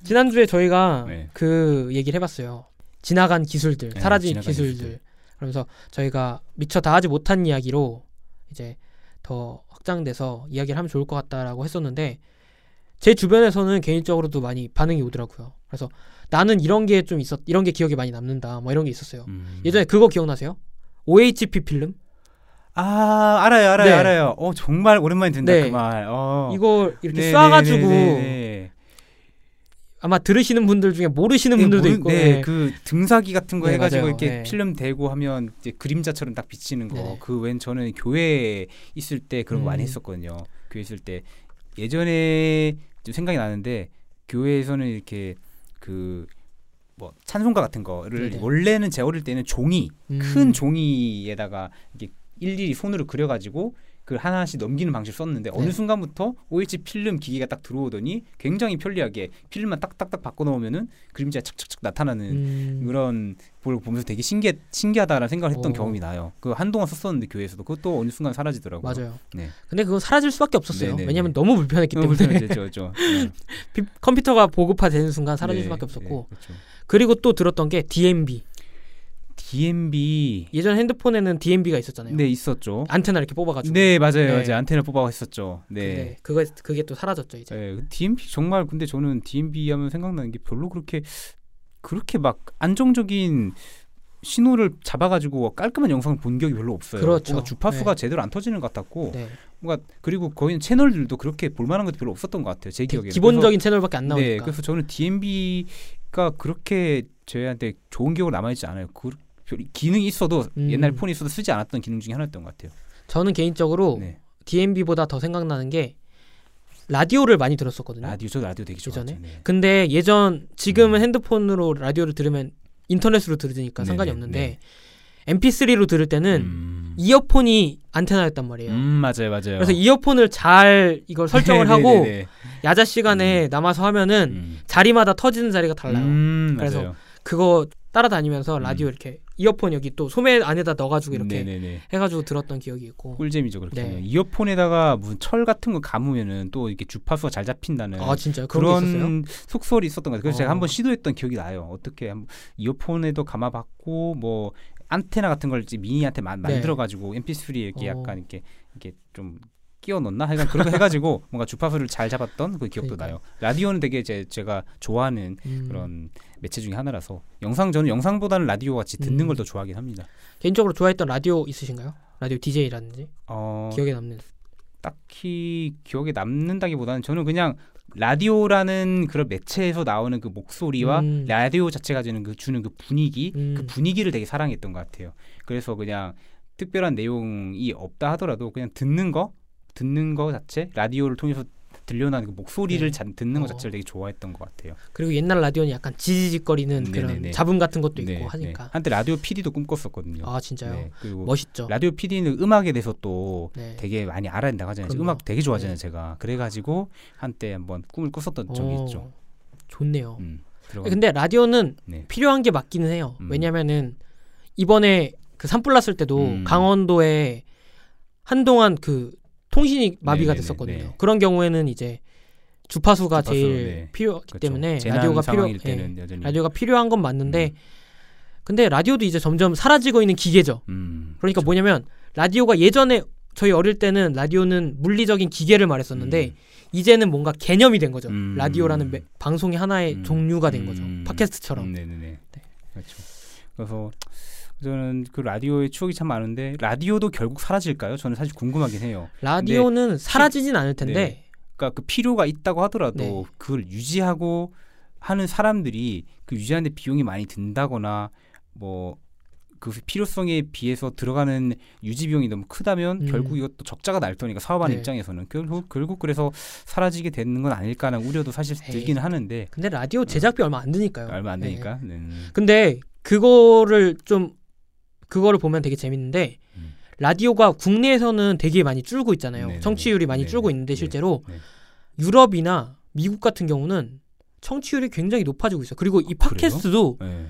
[SPEAKER 2] 지난주에 저희가
[SPEAKER 1] 네.
[SPEAKER 2] 그 얘기를 해봤어요. 지나간 기술들,
[SPEAKER 1] 네,
[SPEAKER 2] 사라진
[SPEAKER 1] 지나간
[SPEAKER 2] 기술들.
[SPEAKER 1] 기술들.
[SPEAKER 2] 그러면서 저희가 미처 다 하지 못한 이야기로 이제 더 확장돼서 이야기를 하면 좋을 것 같다라고 했었는데 제 주변에서는 개인적으로도 많이 반응이 오더라고요. 그래서 나는 이런 게 좀 있었, 이런 게 기억에 많이 남는다. 뭐 이런 게 있었어요.
[SPEAKER 1] 음.
[SPEAKER 2] 예전에 그거 기억나세요? OHP 필름?
[SPEAKER 1] 아 알아요 알아요
[SPEAKER 2] 네.
[SPEAKER 1] 알아요. 어 정말 오랜만에 듣는다
[SPEAKER 2] 네.
[SPEAKER 1] 그 말. 어.
[SPEAKER 2] 이거 이렇게
[SPEAKER 1] 네,
[SPEAKER 2] 쏴가지고
[SPEAKER 1] 네, 네, 네,
[SPEAKER 2] 아마 들으시는 분들 중에 모르시는
[SPEAKER 1] 네,
[SPEAKER 2] 분들도
[SPEAKER 1] 모르-
[SPEAKER 2] 있고
[SPEAKER 1] 네,
[SPEAKER 2] 예.
[SPEAKER 1] 그 등사기 같은 거
[SPEAKER 2] 네,
[SPEAKER 1] 해가지고
[SPEAKER 2] 맞아요.
[SPEAKER 1] 이렇게
[SPEAKER 2] 네.
[SPEAKER 1] 필름 대고 하면 이제 그림자처럼 딱 비치는 거.
[SPEAKER 2] 네.
[SPEAKER 1] 그웬 저는 교회에 있을 때 그런 거 많이
[SPEAKER 2] 음.
[SPEAKER 1] 했었거든요. 교회 있을 때 예전에 좀 생각이 나는데 교회에서는 이렇게 그 뭐 찬송가 같은 거를
[SPEAKER 2] 네네.
[SPEAKER 1] 원래는 제 어릴 때는 종이
[SPEAKER 2] 음.
[SPEAKER 1] 큰 종이에다가 이게 일일이 손으로 그려가지고 그 하나씩 넘기는 방식을 썼는데 어느
[SPEAKER 2] 네.
[SPEAKER 1] 순간부터 OH 필름 기계가 딱 들어오더니 굉장히 편리하게 필름만 딱딱딱 바꿔 놓으면은 그림자 착착착 나타나는
[SPEAKER 2] 음.
[SPEAKER 1] 그런 걸 보면서 되게 신기해 신기하다라는 생각을 했던
[SPEAKER 2] 어.
[SPEAKER 1] 경험이 나요. 그 한동안 썼었는데 교회에서도 그것도 어느 순간 사라지더라고요.
[SPEAKER 2] 맞아요.
[SPEAKER 1] 네.
[SPEAKER 2] 근데 그건 사라질 수밖에 없었어요.
[SPEAKER 1] 네네네.
[SPEAKER 2] 왜냐하면 너무 불편했기
[SPEAKER 1] 너무
[SPEAKER 2] 때문에
[SPEAKER 1] 불편해졌죠. [LAUGHS] 네.
[SPEAKER 2] 비- 컴퓨터가 보급화되는 순간 사라질
[SPEAKER 1] 네,
[SPEAKER 2] 수밖에 없었고
[SPEAKER 1] 네, 그렇죠.
[SPEAKER 2] 그리고 또 들었던 게 DMB.
[SPEAKER 1] DMB
[SPEAKER 2] 예전 핸드폰에는 DMB가 있었잖아요.
[SPEAKER 1] 네 있었죠.
[SPEAKER 2] 안테나 이렇게 뽑아가지고.
[SPEAKER 1] 네 맞아요,
[SPEAKER 2] 네.
[SPEAKER 1] 맞아요. 안테나 뽑아 했었죠. 네.
[SPEAKER 2] 그거 그게 또 사라졌죠 이제.
[SPEAKER 1] 네, DMB 정말 근데 저는 DMB 하면 생각나는 게 별로 그렇게 그렇게 막 안정적인 신호를 잡아가지고 깔끔한 영상을 본 적이 별로 없어요.
[SPEAKER 2] 그렇죠.
[SPEAKER 1] 뭔가 주파수가
[SPEAKER 2] 네.
[SPEAKER 1] 제대로 안 터지는 것 같았고,
[SPEAKER 2] 네.
[SPEAKER 1] 뭔가 그리고 거의 채널들도 그렇게 볼만한 것도 별로 없었던 것 같아요. 제 기억에.
[SPEAKER 2] 기본적인 채널밖에 안
[SPEAKER 1] 그래서,
[SPEAKER 2] 나오니까.
[SPEAKER 1] 네, 그래서 저는 DMB가 그렇게 저희한테 좋은 기억으로 남아있지 않아요. 그 별- 기능이 있어도
[SPEAKER 2] 음.
[SPEAKER 1] 옛날 폰에 있어도 쓰지 않았던 기능 중에 하나였던 것 같아요.
[SPEAKER 2] 저는 개인적으로
[SPEAKER 1] 네.
[SPEAKER 2] DMB보다 더 생각나는 게 라디오를 많이 들었었거든요.
[SPEAKER 1] 라디오 저도 라디오 되게 좋아했죠.
[SPEAKER 2] 예전에?
[SPEAKER 1] 네.
[SPEAKER 2] 근데 예전 지금은
[SPEAKER 1] 음.
[SPEAKER 2] 핸드폰으로 라디오를 들으면 인터넷으로 들으니까 상관이
[SPEAKER 1] 네네,
[SPEAKER 2] 없는데
[SPEAKER 1] 네.
[SPEAKER 2] MP3로 들을 때는
[SPEAKER 1] 음.
[SPEAKER 2] 이어폰이 안테나였단 말이에요.
[SPEAKER 1] 음, 맞아요, 맞아요.
[SPEAKER 2] 그래서 이어폰을 잘 이걸 [LAUGHS] 설정을 하고. 야자 시간에 남아서 하면은
[SPEAKER 1] 음.
[SPEAKER 2] 자리마다 터지는 자리가 달라요.
[SPEAKER 1] 음,
[SPEAKER 2] 그래서
[SPEAKER 1] 맞아요.
[SPEAKER 2] 그거 따라다니면서
[SPEAKER 1] 음.
[SPEAKER 2] 라디오 이렇게 이어폰 여기 또 소매 안에다 넣어가지고 이렇게
[SPEAKER 1] 네네네.
[SPEAKER 2] 해가지고 들었던 기억이 있고.
[SPEAKER 1] 꿀잼이죠 그렇게.
[SPEAKER 2] 네.
[SPEAKER 1] 이어폰에다가 무슨 철 같은 거 감으면은 또 이렇게 주파수가 잘 잡힌다는
[SPEAKER 2] 아 진짜요? 그런?
[SPEAKER 1] 그런 속설이 있었던 것 같아요. 그래서 제가
[SPEAKER 2] 어.
[SPEAKER 1] 한번 시도했던 기억이 나요. 어떻게 한번 이어폰에도 감아봤고 뭐 안테나 같은 걸 미니한테 만,
[SPEAKER 2] 네.
[SPEAKER 1] 만들어가지고 MP3에 이렇게
[SPEAKER 2] 어.
[SPEAKER 1] 약간 이렇게 이렇게 좀 끼워 넣나? 하여간 거 해가지고 [LAUGHS] 뭔가 주파수를 잘 잡았던 그 기억도
[SPEAKER 2] 그러니까요.
[SPEAKER 1] 나요. 라디오는 되게 제, 제가 좋아하는
[SPEAKER 2] 음.
[SPEAKER 1] 그런 매체 중에 하나라서 영상 저는 영상보다는 라디오 같이 듣는
[SPEAKER 2] 음.
[SPEAKER 1] 걸더 좋아하긴 합니다.
[SPEAKER 2] 개인적으로 좋아했던 라디오 있으신가요? 라디오 DJ라든지
[SPEAKER 1] 어,
[SPEAKER 2] 기억에 남는.
[SPEAKER 1] 딱히 기억에 남는다기보다는 저는 그냥 라디오라는 그런 매체에서 나오는 그 목소리와
[SPEAKER 2] 음.
[SPEAKER 1] 라디오 자체가 주는 그 주는 그 분위기
[SPEAKER 2] 음.
[SPEAKER 1] 그 분위기를 되게 사랑했던 것 같아요. 그래서 그냥 특별한 내용이 없다 하더라도 그냥 듣는 거 듣는 거 자체 라디오를 통해서 들려나는 그 목소리를
[SPEAKER 2] 네.
[SPEAKER 1] 자, 듣는 것
[SPEAKER 2] 어.
[SPEAKER 1] 자체를 되게 좋아했던 것 같아요.
[SPEAKER 2] 그리고 옛날 라디오는 약간 지지직거리는 그런
[SPEAKER 1] 네네네.
[SPEAKER 2] 잡음 같은 것도 있고
[SPEAKER 1] 네,
[SPEAKER 2] 하니까.
[SPEAKER 1] 네. 한때 라디오 PD도 꿈꿨었거든요.
[SPEAKER 2] 아 진짜요?
[SPEAKER 1] 네, 그리고
[SPEAKER 2] 멋있죠.
[SPEAKER 1] 라디오 PD는 음악에 대해서 또
[SPEAKER 2] 네.
[SPEAKER 1] 되게 많이 알아야.
[SPEAKER 2] 그럼요.
[SPEAKER 1] 음악 되게 좋아하잖아요,
[SPEAKER 2] 네.
[SPEAKER 1] 제가. 그래가지고 한때 한번 꿈을 꿨었던 적이
[SPEAKER 2] 어,
[SPEAKER 1] 있죠.
[SPEAKER 2] 좋네요.
[SPEAKER 1] 음.
[SPEAKER 2] 근데 라디오는
[SPEAKER 1] 네.
[SPEAKER 2] 필요한 게 맞기는 해요.
[SPEAKER 1] 음.
[SPEAKER 2] 왜냐면은 이번에 그 산불 났을 때도
[SPEAKER 1] 음.
[SPEAKER 2] 강원도에 한동안 그 통신이 마비가
[SPEAKER 1] 네네네,
[SPEAKER 2] 됐었거든요.
[SPEAKER 1] 네.
[SPEAKER 2] 그런 경우에는 이제 주파수가
[SPEAKER 1] 주파수,
[SPEAKER 2] 제일
[SPEAKER 1] 네.
[SPEAKER 2] 필요하기
[SPEAKER 1] 그렇죠.
[SPEAKER 2] 때문에 라디오가 필요 예, 라디오가 필요한 건 맞는데
[SPEAKER 1] 음.
[SPEAKER 2] 근데 라디오도 이제 점점 사라지고 있는 기계죠.
[SPEAKER 1] 음,
[SPEAKER 2] 그러니까
[SPEAKER 1] 그렇죠.
[SPEAKER 2] 뭐냐면 라디오가 예전에 저희 어릴 때는 라디오는 물리적인 기계를 말했었는데
[SPEAKER 1] 음.
[SPEAKER 2] 이제는 뭔가 개념이 된 거죠.
[SPEAKER 1] 음.
[SPEAKER 2] 라디오라는 매- 방송의 하나의
[SPEAKER 1] 음.
[SPEAKER 2] 종류가 된 거죠.
[SPEAKER 1] 음.
[SPEAKER 2] 팟캐스트처럼.
[SPEAKER 1] 음, 네네네.
[SPEAKER 2] 네.
[SPEAKER 1] 그렇죠. 그래서 저는 그 라디오의 추억이 참 많은데 라디오도 결국 사라질까요? 저는 사실 궁금하긴 해요.
[SPEAKER 2] 라디오는 사라지진 않을 텐데
[SPEAKER 1] 네. 그러니까 그 필요가 있다고 하더라도
[SPEAKER 2] 네.
[SPEAKER 1] 그걸 유지하고 하는 사람들이 그 유지하는데 비용이 많이 든다거나 뭐 그 필요성에 비해서 들어가는 유지 비용이 너무 크다면
[SPEAKER 2] 음.
[SPEAKER 1] 결국 이것도 적자가 날 테니까 사업하는
[SPEAKER 2] 네.
[SPEAKER 1] 입장에서는 결국 결국 그래서 사라지게 되는 건 아닐까라는 우려도 사실
[SPEAKER 2] 에이.
[SPEAKER 1] 들기는 하는데
[SPEAKER 2] 근데 라디오 제작비 얼마 안 드니까요.
[SPEAKER 1] 얼마 안
[SPEAKER 2] 네.
[SPEAKER 1] 되니까. 네.
[SPEAKER 2] 근데 그거를 좀 그거를 보면 되게 재밌는데
[SPEAKER 1] 음.
[SPEAKER 2] 라디오가 국내에서는 되게 많이 줄고 있잖아요.
[SPEAKER 1] 네네네.
[SPEAKER 2] 청취율이 많이
[SPEAKER 1] 네네.
[SPEAKER 2] 줄고 있는데
[SPEAKER 1] 네.
[SPEAKER 2] 실제로
[SPEAKER 1] 네.
[SPEAKER 2] 유럽이나 미국 같은 경우는 청취율이 굉장히 높아지고 있어요. 그리고 이
[SPEAKER 1] 그래요?
[SPEAKER 2] 팟캐스트도
[SPEAKER 1] 네.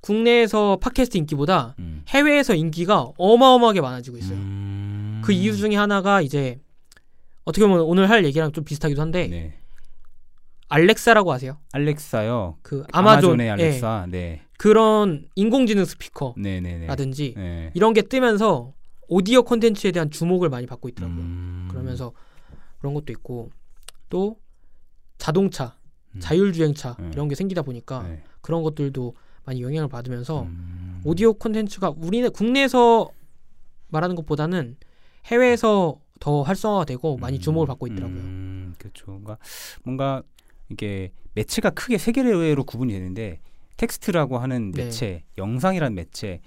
[SPEAKER 2] 국내에서 팟캐스트 인기보다
[SPEAKER 1] 음.
[SPEAKER 2] 해외에서 인기가 어마어마하게 많아지고 있어요.
[SPEAKER 1] 음.
[SPEAKER 2] 그 이유 중에 하나가 이제 어떻게 보면 오늘 할 얘기랑 좀 비슷하기도 한데
[SPEAKER 1] 네.
[SPEAKER 2] 알렉사라고 아세요?
[SPEAKER 1] 알렉사요.
[SPEAKER 2] 그 아마존 예,
[SPEAKER 1] 알렉사. 네.
[SPEAKER 2] 그런 인공지능 스피커라든지
[SPEAKER 1] 네네네. 네.
[SPEAKER 2] 이런 게 뜨면서 오디오 콘텐츠에 대한 주목을 많이 받고 있더라고요.
[SPEAKER 1] 음.
[SPEAKER 2] 그러면서 그런 것도 있고 또 자동차,
[SPEAKER 1] 음.
[SPEAKER 2] 자율주행차
[SPEAKER 1] 네.
[SPEAKER 2] 이런 게 생기다 보니까
[SPEAKER 1] 네.
[SPEAKER 2] 그런 것들도 많이 영향을 받으면서
[SPEAKER 1] 음.
[SPEAKER 2] 오디오 콘텐츠가 우리네 국내에서 말하는 것보다는 해외에서 더 활성화되고 많이
[SPEAKER 1] 음.
[SPEAKER 2] 주목을 받고 있더라고요.
[SPEAKER 1] 음, 그렇죠. 뭔가 뭔가 이게 매체가 크게 세 개로 구분이 되는데 텍스트라고 하는
[SPEAKER 2] 네.
[SPEAKER 1] 매체, 영상이라는 매체,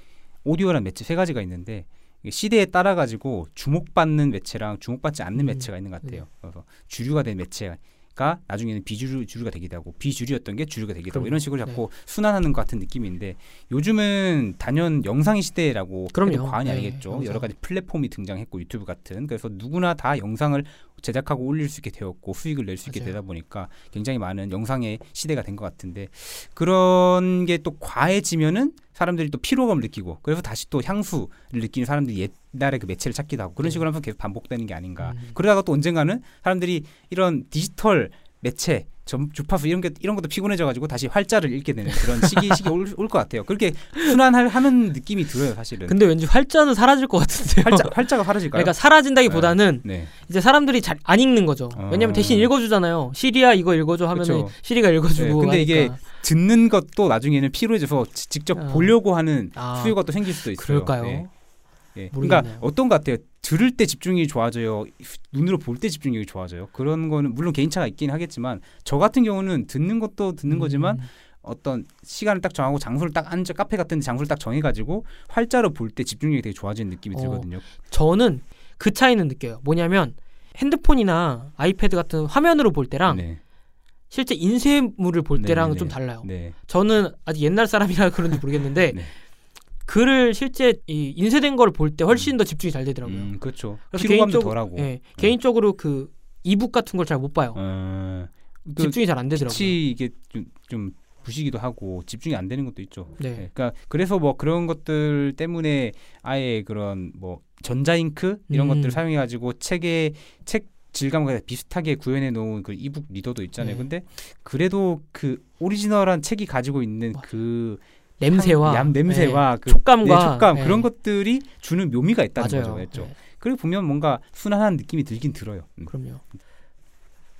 [SPEAKER 1] 오디오라는 매체 세 가지가 있는데 시대에 따라 가지고 주목받는 매체랑 주목받지 않는
[SPEAKER 2] 음.
[SPEAKER 1] 매체가 있는 것 같아요.
[SPEAKER 2] 네.
[SPEAKER 1] 그래서 주류가 된 매체가 나중에는 비주류 주류가 되기도 하고 비주류였던 게 주류가 되기도 하고. 이런 식으로
[SPEAKER 2] 네.
[SPEAKER 1] 자꾸 순환하는 것 같은 느낌인데 요즘은 단연 영상의 시대라고 해도
[SPEAKER 2] 그럼요.
[SPEAKER 1] 과언이
[SPEAKER 2] 네,
[SPEAKER 1] 아니겠죠.
[SPEAKER 2] 영상.
[SPEAKER 1] 여러 가지 플랫폼이 등장했고 유튜브 같은 그래서 누구나 다 영상을 제작하고 올릴 수 있게 되었고 수익을 낼 수 있게. 되다 보니까 굉장히 많은 영상의 시대가 된 것 같은데 그런 게 또 과해지면은 사람들이 또 피로감을 느끼고 그래서 다시 또 향수를 느끼는 사람들이 옛날에 그 매체를 찾기도 하고 그런
[SPEAKER 2] 네.
[SPEAKER 1] 식으로 하면서 계속 반복되는 게 아닌가
[SPEAKER 2] 음.
[SPEAKER 1] 그러다가 또 언젠가는 사람들이 이런 디지털 매체 점, 주파수 이런 게 이런 것도 피곤해져 가지고 다시 활자를 읽게 되는 그런 시기 시기 올것 같아요. 그렇게 순환할 하는 느낌이 들어요, 사실은.
[SPEAKER 2] 근데 왠지 활자는 사라질 것 같은데요.
[SPEAKER 1] 활자 활자가 사라질까요?
[SPEAKER 2] 그러니까 사라진다기보다는
[SPEAKER 1] 네.
[SPEAKER 2] 이제 사람들이 잘 안 읽는 거죠.
[SPEAKER 1] 어.
[SPEAKER 2] 왜냐면 대신 읽어주잖아요. 시리아 이거 읽어줘
[SPEAKER 1] 그쵸.
[SPEAKER 2] 시리가 읽어주고.
[SPEAKER 1] 네, 근데 이게
[SPEAKER 2] 하니까.
[SPEAKER 1] 듣는 것도 나중에는 피로해져서 지- 직접
[SPEAKER 2] 어.
[SPEAKER 1] 보려고 하는
[SPEAKER 2] 아,
[SPEAKER 1] 수요가 또 생길 수도 있어요.
[SPEAKER 2] 그럴까요?
[SPEAKER 1] 네. 예.
[SPEAKER 2] 모르겠네요.
[SPEAKER 1] 그러니까 어떤 것 같아요. 들을 때 집중이 좋아져요. 눈으로 볼 때 집중력이 좋아져요. 그런 거는 물론 개인차가 있긴 하겠지만 저 같은 경우는 듣는 것도 듣는 거지만
[SPEAKER 2] 음,
[SPEAKER 1] 어떤 시간을 딱 정하고 장소를 딱 앉아 카페 같은 데 장소를 딱 정해가지고 활자로 볼 때 집중력이 되게 좋아지는 느낌이
[SPEAKER 2] 어.
[SPEAKER 1] 들거든요.
[SPEAKER 2] 저는 그 차이는 느껴요. 뭐냐면 핸드폰이나 아이패드 같은 화면으로 볼 때랑
[SPEAKER 1] 네,
[SPEAKER 2] 실제 인쇄물을 볼
[SPEAKER 1] 네,
[SPEAKER 2] 때랑은
[SPEAKER 1] 네,
[SPEAKER 2] 좀
[SPEAKER 1] 네.
[SPEAKER 2] 달라요.
[SPEAKER 1] 네,
[SPEAKER 2] 저는 아직 옛날 사람이라 그런지 모르겠는데 [LAUGHS]
[SPEAKER 1] 네.
[SPEAKER 2] 글을 실제 이 인쇄된 거를 볼 때 훨씬 더 집중이 잘 되더라고요.
[SPEAKER 1] 음, 그렇죠.
[SPEAKER 2] 그래서
[SPEAKER 1] 피로감도
[SPEAKER 2] 개인적-
[SPEAKER 1] 덜하고.
[SPEAKER 2] 예, 개인적으로 그 이북 같은 걸 잘 못 봐요.
[SPEAKER 1] 어, 그
[SPEAKER 2] 집중이 잘 안 되더라고요.
[SPEAKER 1] 빛이 이게 좀, 좀 부시기도 하고 집중이 안 되는 것도 있죠.
[SPEAKER 2] 네.
[SPEAKER 1] 예, 그러니까 그래서 뭐 그런 것들 때문에 아예 그런 뭐 전자잉크 이런
[SPEAKER 2] 음.
[SPEAKER 1] 것들을 사용해 가지고 책의 책 질감과 비슷하게 구현해 놓은 그 이북 리더도 있잖아요.
[SPEAKER 2] 네.
[SPEAKER 1] 근데 그래도 그 오리지널한 책이 가지고 있는
[SPEAKER 2] 맞아요.
[SPEAKER 1] 그
[SPEAKER 2] 냄새와
[SPEAKER 1] 향, 얌 냄새와
[SPEAKER 2] 예,
[SPEAKER 1] 그
[SPEAKER 2] 촉감과
[SPEAKER 1] 네, 촉감
[SPEAKER 2] 예,
[SPEAKER 1] 그런 것들이 주는 묘미가 있다는
[SPEAKER 2] 맞아요.
[SPEAKER 1] 거죠. 그렇죠.
[SPEAKER 2] 예,
[SPEAKER 1] 그리고 보면 뭔가 순한한 느낌이 들긴 들어요. 음.
[SPEAKER 2] 그럼요.